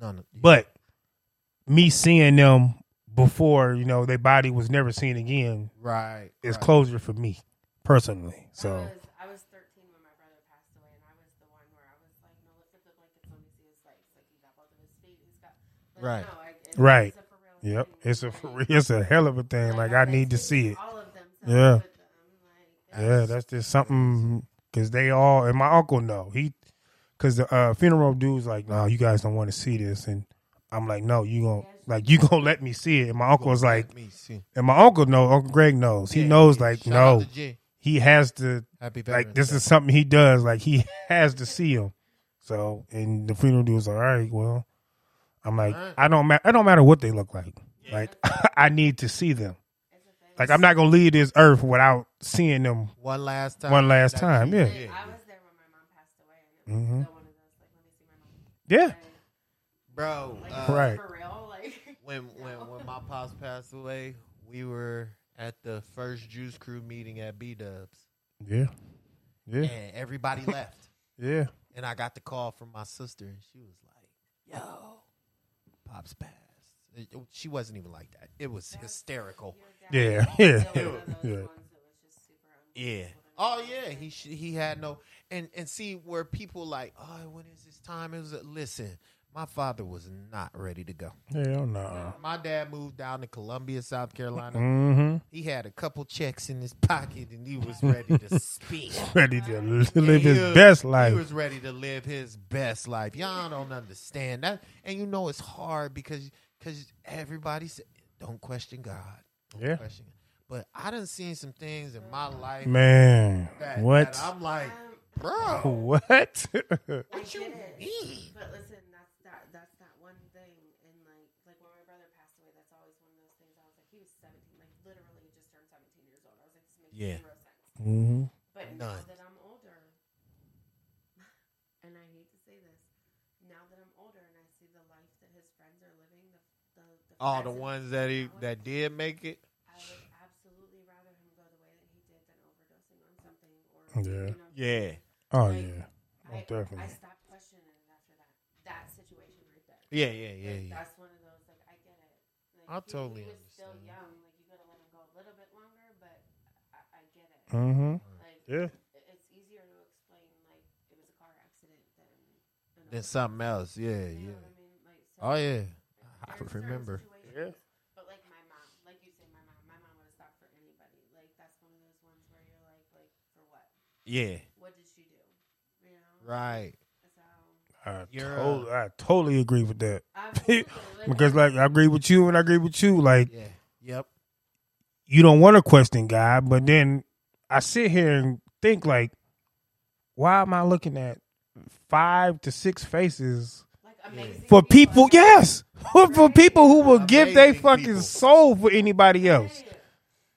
None of But me seeing them before you know their body was never seen again Right. is right. closure for me personally. So I was 13 when my brother passed away, and I was the one where I was like, no, lift up the blankets, let me see his legs. Like he's got both of his feet. He's Right. No, I, it, Right. It's a for real yep, it's a Like, *laughs* for real- it's a hell of a thing. Like I need to see it. All of them. Yeah. With them. Like, Yeah, that's just something because they all and my uncle know he because the uh, funeral dude's like, no, you guys don't want to see this, and I'm like, no, you gonna like you gonna let me see it, and my uncle was like, me see. and my uncle know, Uncle Greg knows, he Yeah, knows yeah. like Shout no, he has to Happy like this is something he does, like he *laughs* has to see him. So and the funeral dude's like, all right, well, I'm like, Alright. I don't ma- I don't matter what they look like, like *laughs* I need to see them. Like I'm not gonna leave this earth without seeing them one last time. one last time. you- Yeah, I was there when my mom passed away, and it was Mhm. still one of those like, let me my mom. yeah, bro. Like, uh, Right. For real, like. *laughs* When when when my pops passed away, we were at the first Juice Crew meeting at B Dubs, yeah, yeah, and everybody left. *laughs* yeah. And I got the call from my sister, and she was like, "Yo, pops passed." It- it- she wasn't even like that. It was hysterical. Yeah, *laughs* yeah, Still one of those yeah. ones that was just super Yeah. Oh yeah. He sh- he had no and and see where people like, oh, when is this time? It was a, listen. My father was not ready to go. Hell no. My dad moved down to Columbia, South Carolina. Mm-hmm. He had a couple checks in his pocket, and he was ready to *laughs* speak. Ready to live He his was- best life. He was ready to live his best life. Y'all don't understand that, and you know it's hard because because everybody said, "Don't question God." Don't Yeah. question. But I done seen some things in my life Man, that, what? that I'm like, Um, bro, *laughs* What? *laughs* What you get mean? But listen, that's that that's that one thing and like like when my brother passed away, that's always one of those things I was like he was seventeen, like literally just turned seventeen years old. I was like, this makes Yeah. zero sense. hmm But now None. that I'm older *laughs* and I hate to say this, now that I'm older and I see the life that his friends are living, the the, the All the ones that he one, that did make it. I would absolutely rather him go the way that he did than overdosing on something or Yeah. you know, Yeah, Oh Like, yeah, I, most definitely. I stopped questioning it after that that situation right there. yeah, yeah, yeah, Like, yeah. That's one of those like I get it. Like, I he- totally he was still understand. young. Like you gotta let him go a little bit longer, but I, I get it. Mm-hmm. Like Yeah. it's easier to explain like it was a car accident than an Then something else. Yeah, You know yeah. what I mean? Like so Oh yeah, there's I remember. situations, But like my mom, like you say, my mom, my mom would have stopped for anybody. Like that's one of those ones where you're like, like for what? Yeah, What did she do? You know? right. I, You're, totally, I totally agree with that. Like, *laughs* because, like, I agree with you and I agree with you. Like, Yeah, yep. You don't want to question God, but then I sit here and think, like, why am I looking at five to six faces like for people? out there. Yes, for, for people who will give their fucking people. soul for anybody else.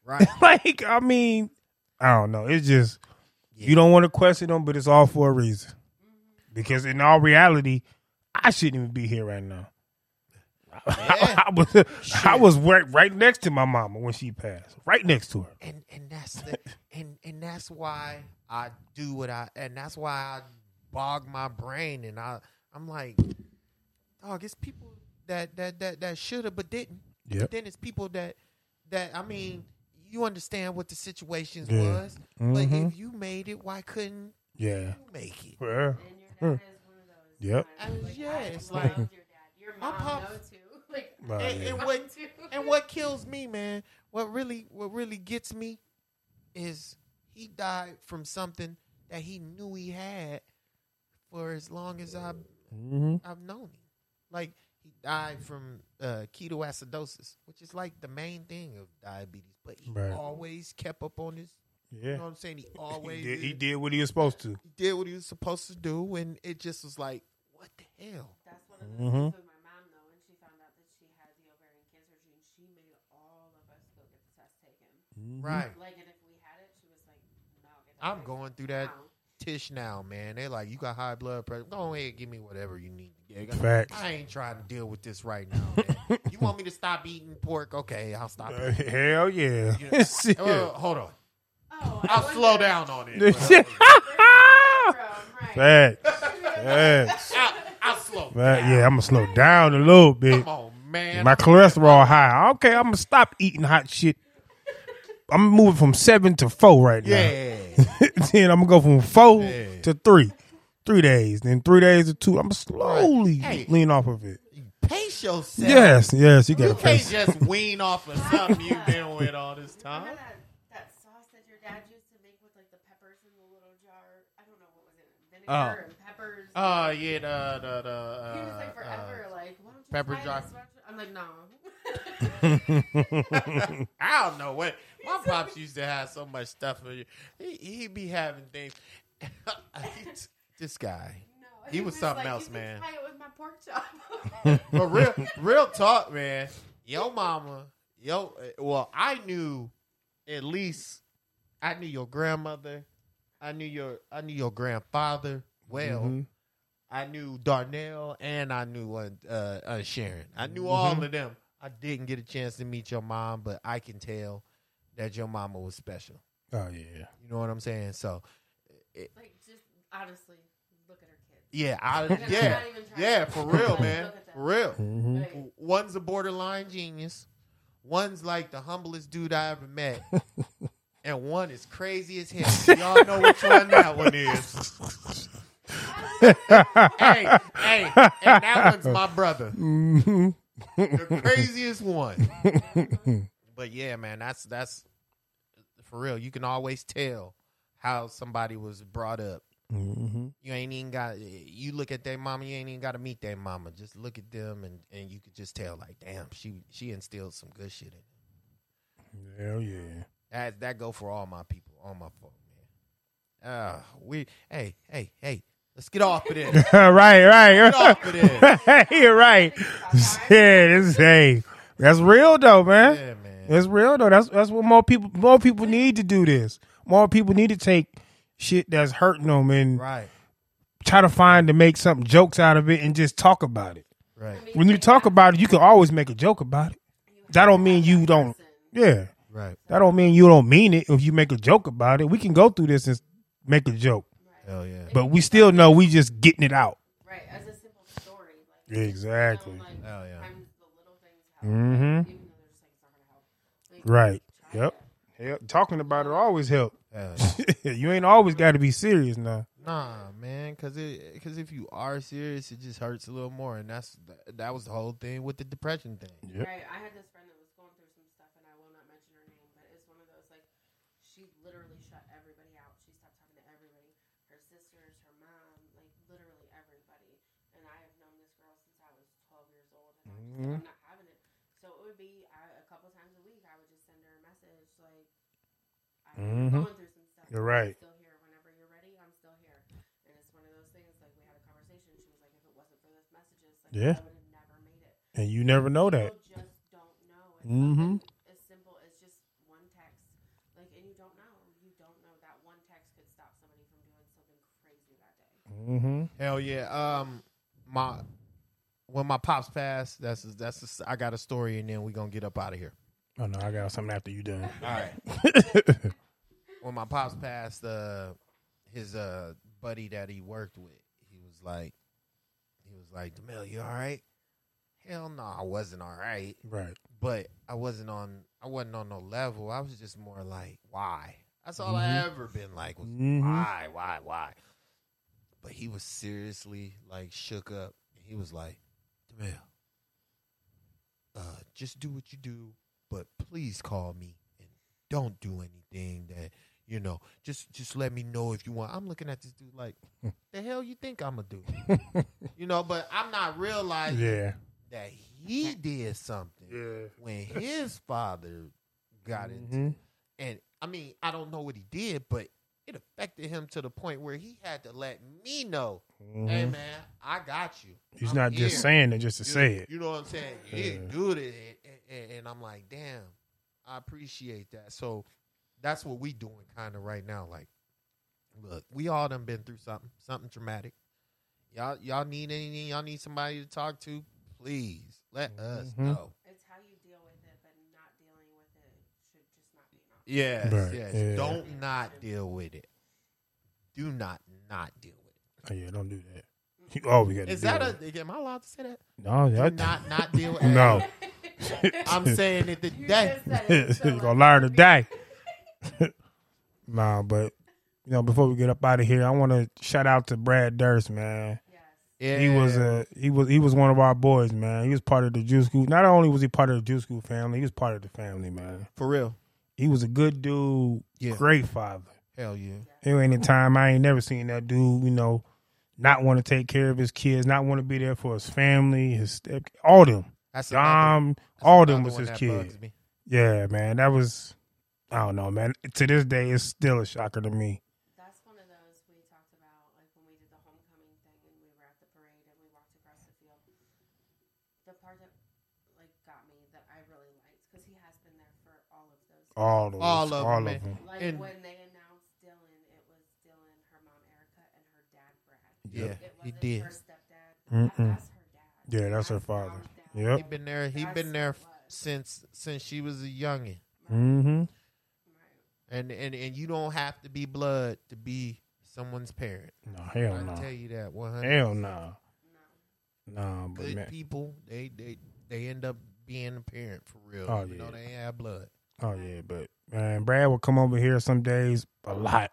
Right. *laughs* like, I mean, I don't know. It's just Yeah. you don't want to question them, but it's all for a reason. Mm-hmm. Because in all reality, I shouldn't even be here right now. *laughs* I was I was right, right next to my mama when she passed. Right next to her. and and that's the and and that's why I do what I and that's why I bog my brain and I I'm like, dog, it's people that that that that should have but didn't. Yep. Then it's people that that I mean, you understand what the situations Yeah. was, but Mhm. if you made it, why couldn't Yeah. you make it? Yeah. And your dad is one of those. Yep. times, like, yeah, I it's like- your dad. Your My mom pops- though too. Like Oh, and, yeah. and what and what kills me, man, what really what really gets me is he died from something that he knew he had for as long as I've hmm I've known him. Like he died from uh, ketoacidosis, which is like the main thing of diabetes. But he Right. always kept up on his. You Yeah. know what I'm saying? He *laughs* He always did, he did, did what he was supposed to. he did what he was supposed to do, and it just was like, what the hell? That's one of the Mhm. things with my mom though. When she found out that she had the ovarian cancer gene, she made all of us go get the test taken. Right. Like, and if we had it, she was like, "No, get the I'm test going through that now." tish now, man. They're like, you got high blood pressure. Go ahead, give me whatever you need to get. Facts. I ain't trying to deal with this right now. Man. *laughs* you want me to stop eating pork? Okay, I'll stop. Uh, hell yeah. You know, *laughs* Shit. Uh, hold on, Oh, I I'll slow down on it. *laughs* Shit. From. Facts. Facts. I'll, I'll slow. Fact- Yeah, I'm gonna slow down a little bit. Come on, man. My cholesterol high. Okay, I'm gonna stop eating hot shit. I'm moving from seven to four right now. yeah. *laughs* then I'm gonna go from four Yeah. to three. Three days. Then three days to two. I'm slowly Hey. lean off of it. Pace yourself. Yes, yes, you You gotta You can't face. just *laughs* wean off of something you've been with all this *laughs* time. Remember that, that sauce that your dad used to make with like the peppers in the little jar? I don't know what was it, vinegar Oh. and peppers. Oh yeah, the the the. Uh, he was like forever, like, why don't you pepper try jar. this? Why don't you-" I'm like, no. I don't know what my *laughs* pops used to have so much stuff. in it. He he be having things. *laughs* This guy, no. He was something like, else, man." Try it with my pork chop. *laughs* but real real talk, man. Yo, mama, yo. Well, I knew at least I knew your grandmother. I knew your I knew your grandfather well. Mm-hmm. I knew Darnell and I knew uh, uh, Sharon. I knew all Mm-hmm. of them. I didn't get a chance to meet your mom, but I can tell that your mama was special. Oh yeah. You know what I'm saying? So, it, like, just honestly, look at her kids. yeah, I, I'm yeah, not even yeah, to- for real, man, look at that. for real. Mm-hmm. Like, One's a borderline genius. One's like the humblest dude I ever met. *laughs* and one is crazy as hell. Y'all know which one that one is. *laughs* hey, hey, and that one's my brother. the craziest one. *laughs* but yeah, man, that's that's for real. You can always tell how somebody was brought up. Mm-hmm. You ain't even got. You look at their mama. You ain't even got to meet their mama. Just look at them, and and you could just tell, like, damn, she she instilled some good shit in. them. Hell yeah. That that go for all my people, all my folk, man. Uh, we hey hey hey, let's get off of this. Get *laughs* right, right. off of this. *laughs* hey, right. *laughs* Yeah, this hey. That's real though, man. Yeah, man. It's real though. That's that's what more people more people need to do this. More people need to take shit that's hurting them and Right, try to find to make some jokes out of it and just talk about it. right, When you talk about it, you can always make a joke about it. That don't mean you don't. Yeah, right. that don't mean you don't mean it if you make a joke about it. We can go through this and make a joke, Hell yeah. but we still know we just getting it out. Right, as a simple story. Like, Exactly. You know, like, Hell yeah. times Right. Yep. Yep. Talking about it always help. Hell *laughs* yeah. you ain't always got to be serious now. Nah, man, because it because if you are serious, it just hurts a little more, and that's that was the whole thing with the depression thing. Yep. Right. I had this friend that was going through some stuff, and I will not mention her name, but it's one of those like she literally shut everybody out. She stopped talking to everybody, her sisters, her mom, like literally everybody. And I have known this girl since I was 12 years old, and I'm, just like, I'm not having it. So it would be I, a couple times a week. I would just send her a message like, I'm Mhm. going through some stuff. You're but I'm right. Still here. Whenever you're ready, I'm still here. And it's one of those things. Like we had a conversation. She was like, if it wasn't for those messages, like Yeah. I would have never made it. And you never know that. People just don't know. It's Mhm. as simple as just one text. Like, and you don't know. You don't know that one text could stop somebody from doing something crazy that day. Mm-hmm. Hell yeah. Um, my when my pops passed, that's that's I got a story, and then we gonna get up out of here. Oh no, I got something after you done. All right. *laughs* when my pops passed, uh, his uh buddy that he worked with, he was like, he was like, Demel, you all right? Hell no, I wasn't all right. Right. But I wasn't on. I wasn't on no level. I was just more like, why? That's all I ever been like. Was Mhm. why, why, why? But he was seriously like shook up. He was like, Demel, uh, just do what you do, but please call me and don't do anything that you know. Just just let me know if you want. I'm looking at this dude like, the hell you think I'm gonna do? *laughs* you know, but I'm not realizing Yeah. that he did something Yeah. when his father got into Mhm. and I mean, I don't know what he did, but it affected him to the point where he had to let me know, hey man, I got you. Mm-hmm. He's I'm not just saying it just to You- say it. You know what I'm saying? You didn't do it, and, and, and I'm like, damn, I appreciate that. So that's what we doing kind of right now. Like, look, we all done been through something, something traumatic. Y'all, y'all need anything? Y'all need somebody to talk to? Please let us Mhm. know. It's how you deal with it, but not dealing with it should just not be an. Yes, Right, yes. yeah. Don't not deal with it. Do not not deal with it. Oh, yeah, don't do that. Oh, we got. To Is that a? Am I allowed to say that? no? That, Not not deal. with *laughs* no. I'm saying it *laughs* today. you *laughs* gonna learn today. *laughs* nah, but you know, before we get up out of here, I want to shout out to Brad Durst, man. Yeah, He was a he was he was one of our boys, man. He was part of the Juice Crew. Not only was he part of the Juice Crew family, he was part of the family, man. for real. He was a good dude, Yeah. great father. Hell yeah. There ain't a time I ain't never seen that dude, you know, not want to take care of his kids, not want to be there for his family, his step, all them. That's Dom, all them was his kids. Yeah, man, that was I don't know, man. To this day, it's still a shocker to me. That's one of those we talked about, like when we did the homecoming thing and we were at the parade and we walked across the field. The part that like got me that I really liked because he has been there for all of those. All of them, All of all them, of them. like and- when they announced Dylan, it was Dylan, her mom Erica, and her dad Brad. Yeah, It he did. her stepdad. Mm-mm. That's her dad. Yeah, that's her father. mom's dad. He Yep. been there. He been there since since she was a youngin. Mm-hmm. And and and you don't have to be blood to be someone's parent. No, hell no. I no. tell you that. One hundred. Hell no. No, but Good man. people, they they they end up being a parent for real. Oh, you know yeah. they ain't have blood. Oh yeah, but man, Brad will come over here some days a lot.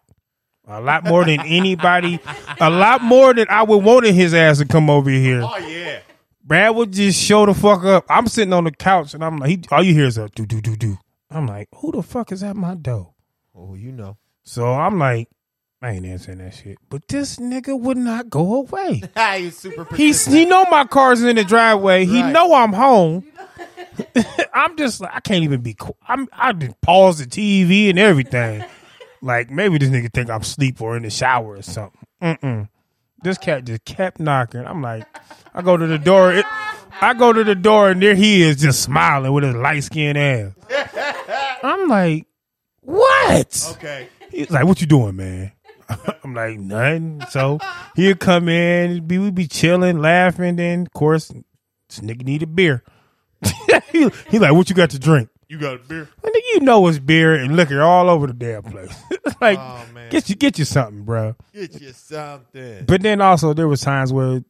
A lot more than anybody. a lot more than I would wanted his ass to come over here. Oh yeah. Brad would just show the fuck up. I'm sitting on the couch and I'm like, he, all you hear is a do do do do. I'm like, who the fuck is at my door? Oh, you know. So I'm like, I ain't answering that shit. But this nigga would not go away. *laughs* He's super. He's he know my car's in the driveway. He know I'm home. *laughs* I'm just like I can't even be. qu- I'm I did pause the TV and everything. *laughs* like maybe this nigga think I'm asleep or in the shower or something. Mm-mm. This cat just kept knocking. I'm like, I go to the door. It, I go to the door and there he is just smiling with his light skinned ass. I'm like, what? Okay. He's like, "What you doing, man?" *laughs* I'm like, "Nothing." So he'll come in, be we'd be chilling, laughing. Then, of course, this nigga need a beer. *laughs* he, he like, "What you got to drink?" You got a beer? And then you know it's beer and liquor all over the damn place. *laughs* like, Oh get you get you something, bro. Get you something. But then also there was times where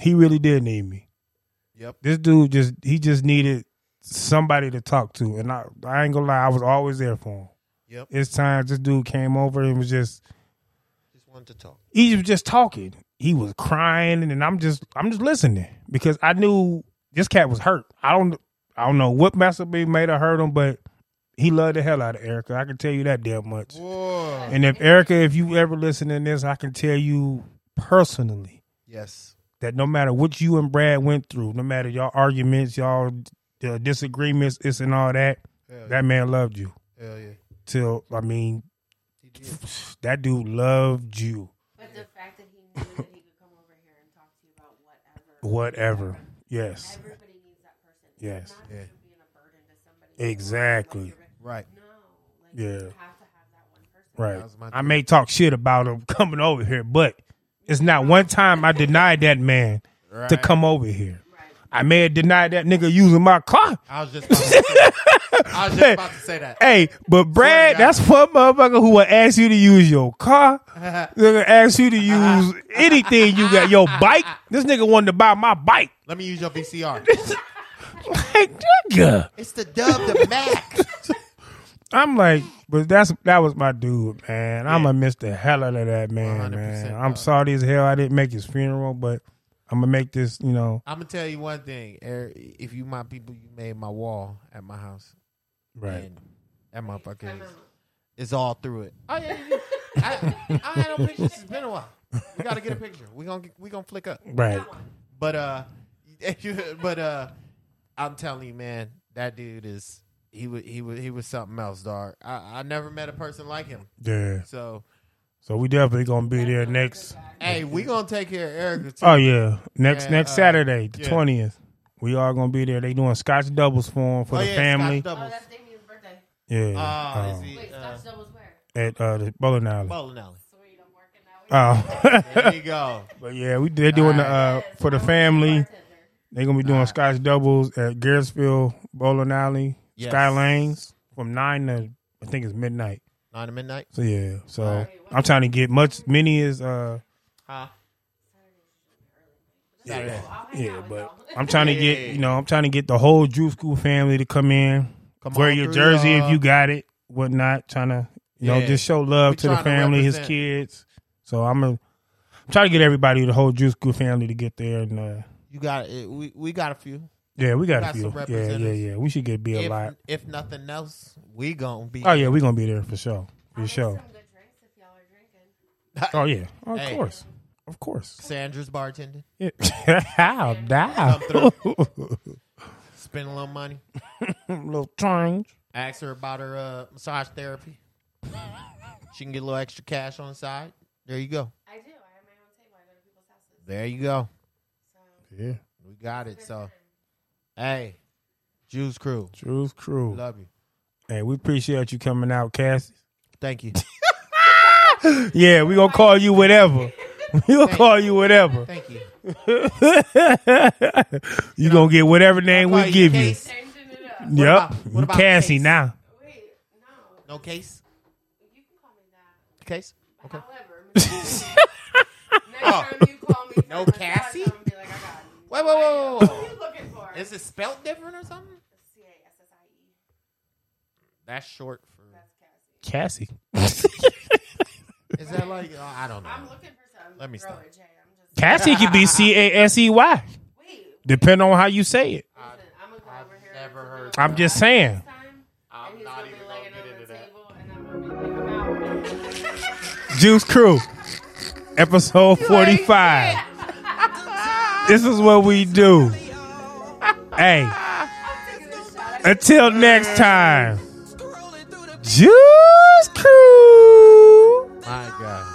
he really did need me. Yep. This dude just he just needed somebody to talk to, and I I ain't gonna lie, I was always there for him. Yep. It's time. this dude came over and was just Just wanted to talk. he was just talking. He was crying, and I'm just I'm just listening because I knew this cat was hurt. I don't I don't know what mess up he made her hurt him, but he loved the hell out of Erica. I can tell you that damn much. Whoa. And if Erica, if you ever listen to this, I can tell you personally Yes. that no matter what you and Brad went through, no matter y'all arguments, y'all uh, disagreements, it's and all that, Hell that man loved you. Hell yeah. Till I mean, that dude loved you. But the fact that he knew that he could come over here and talk to you about whatever. Whatever. Yes. Everybody needs that person. Yes. Not Yeah. just for being a burden to somebody. Exactly. Right. No. Like Yeah. you have to have that one person. Right. That was my I may talk shit about him *laughs* coming over here, but it's not one time I denied that man to come over here. Right. I may have denied that nigga using my car. I was just. *laughs* About to say that. I was just about to say that. Hey, but Brad, that's one motherfucker who will ask you to use your car. *laughs* They're gonna ask you to use *laughs* anything you got. Your bike. This nigga wanted to buy my bike. Let me use your VCR. Like, nigga. it's the Dub the Mac. *laughs* I'm like, but that's that was my dude, man. I'm gonna miss the hell out of that man, 100%, man. I'm dog. sorry as hell I didn't make his funeral, but I'm gonna make this, you know, I'm gonna tell you one thing, Eric. If you my people, you made my wall at my house. Right. And that motherfucker is, is all through it. Oh yeah, you- I, I had no pictures. It's been a while. We gotta get a picture. We gonna get, we gonna flick up. Right. But uh, *laughs* but uh, I'm telling you, man, that dude is he was he was he was something else, dog. I, I never met a person like him. Yeah. So So we definitely gonna be there next. hey, we gonna take care of Erica too. Oh yeah, next Yeah, next uh, Saturday, the yeah. twentieth. We are gonna be there. They doing Scotch doubles for him for Oh, the yeah, family. Scotch Oh, that's Damien's birthday. Yeah. Ah, uh, is he, Wait, uh, Scotch doubles where? at uh, the bowling alley. bowling alley. Sweet, I'm working out. Oh, There you go. *laughs* but yeah, we they're doing the uh for the family. They're gonna be doing Scotch doubles at Garrettsville Bowling Alley, Yes. Sky Lanes from nine to I think it's midnight. Nine to midnight. So yeah, so Alright. I'm trying to get much many as uh Huh? Saturday. Yeah, but. I'm trying to get yeah, yeah. you know I'm trying to get the whole Juice Crew family to come in, Come wear on your through, jersey if y'all. got it, whatnot. Trying to you know just show love We to the trying to family, his kids. So I'm a, I'm trying to get everybody, the whole Juice Crew family, to get there and. uh You got it. We we got a few. Yeah, we got, got a few. some Yeah, yeah, yeah. We should get be a If, lot. if nothing else, we gonna be. Oh yeah, we gonna be there for sure. For make sure. some good drinks if y'all are drinking. *laughs* Oh yeah, of Hey. course, of course. Sandra's bartending. *laughs* Yeah. How down? *laughs* Spend a little money. *laughs* little change. Ask her about her uh, massage therapy. She can get a little extra cash on the side. There you go. I do. I have my own table. I go to people's houses. There you go. So Yeah, We got it. So, hey, Juice Crew, Drew's crew. love you. Hey, we appreciate you coming out, Cassie. Thank you. *laughs* Yeah, we gonna call you whatever. *laughs* *laughs* We gonna call you whatever. Thank you. *laughs* You gonna get whatever name we give you. Case? changing. Yep, about- what you about Cassie Case? now. Wait, no. No case. You can call me that. Case. Okay. However, *laughs* next oh. time you call me, No for a massage, Cassie? I'm gonna like, I. Wait, wait, wait, wait, What are you looking for? Is it spelled different or something? C A S S I E. That's short for. That's Cassie. Cassie. Is that like? Oh, I don't know. I'm looking for some. Let me stop. it, Jay. I'm just. *laughs* Cassie could be C A S E Y, Wait. depending on how you say it. I'm gonna go I've over here. never heard I'm just saying. I'm not even gonna get on into the that. table, and I'm gonna be like, I'm out. Juice Crew, episode 45. *laughs* This is what we do. Hey, until next time, Scrolling Juice Crew. My God.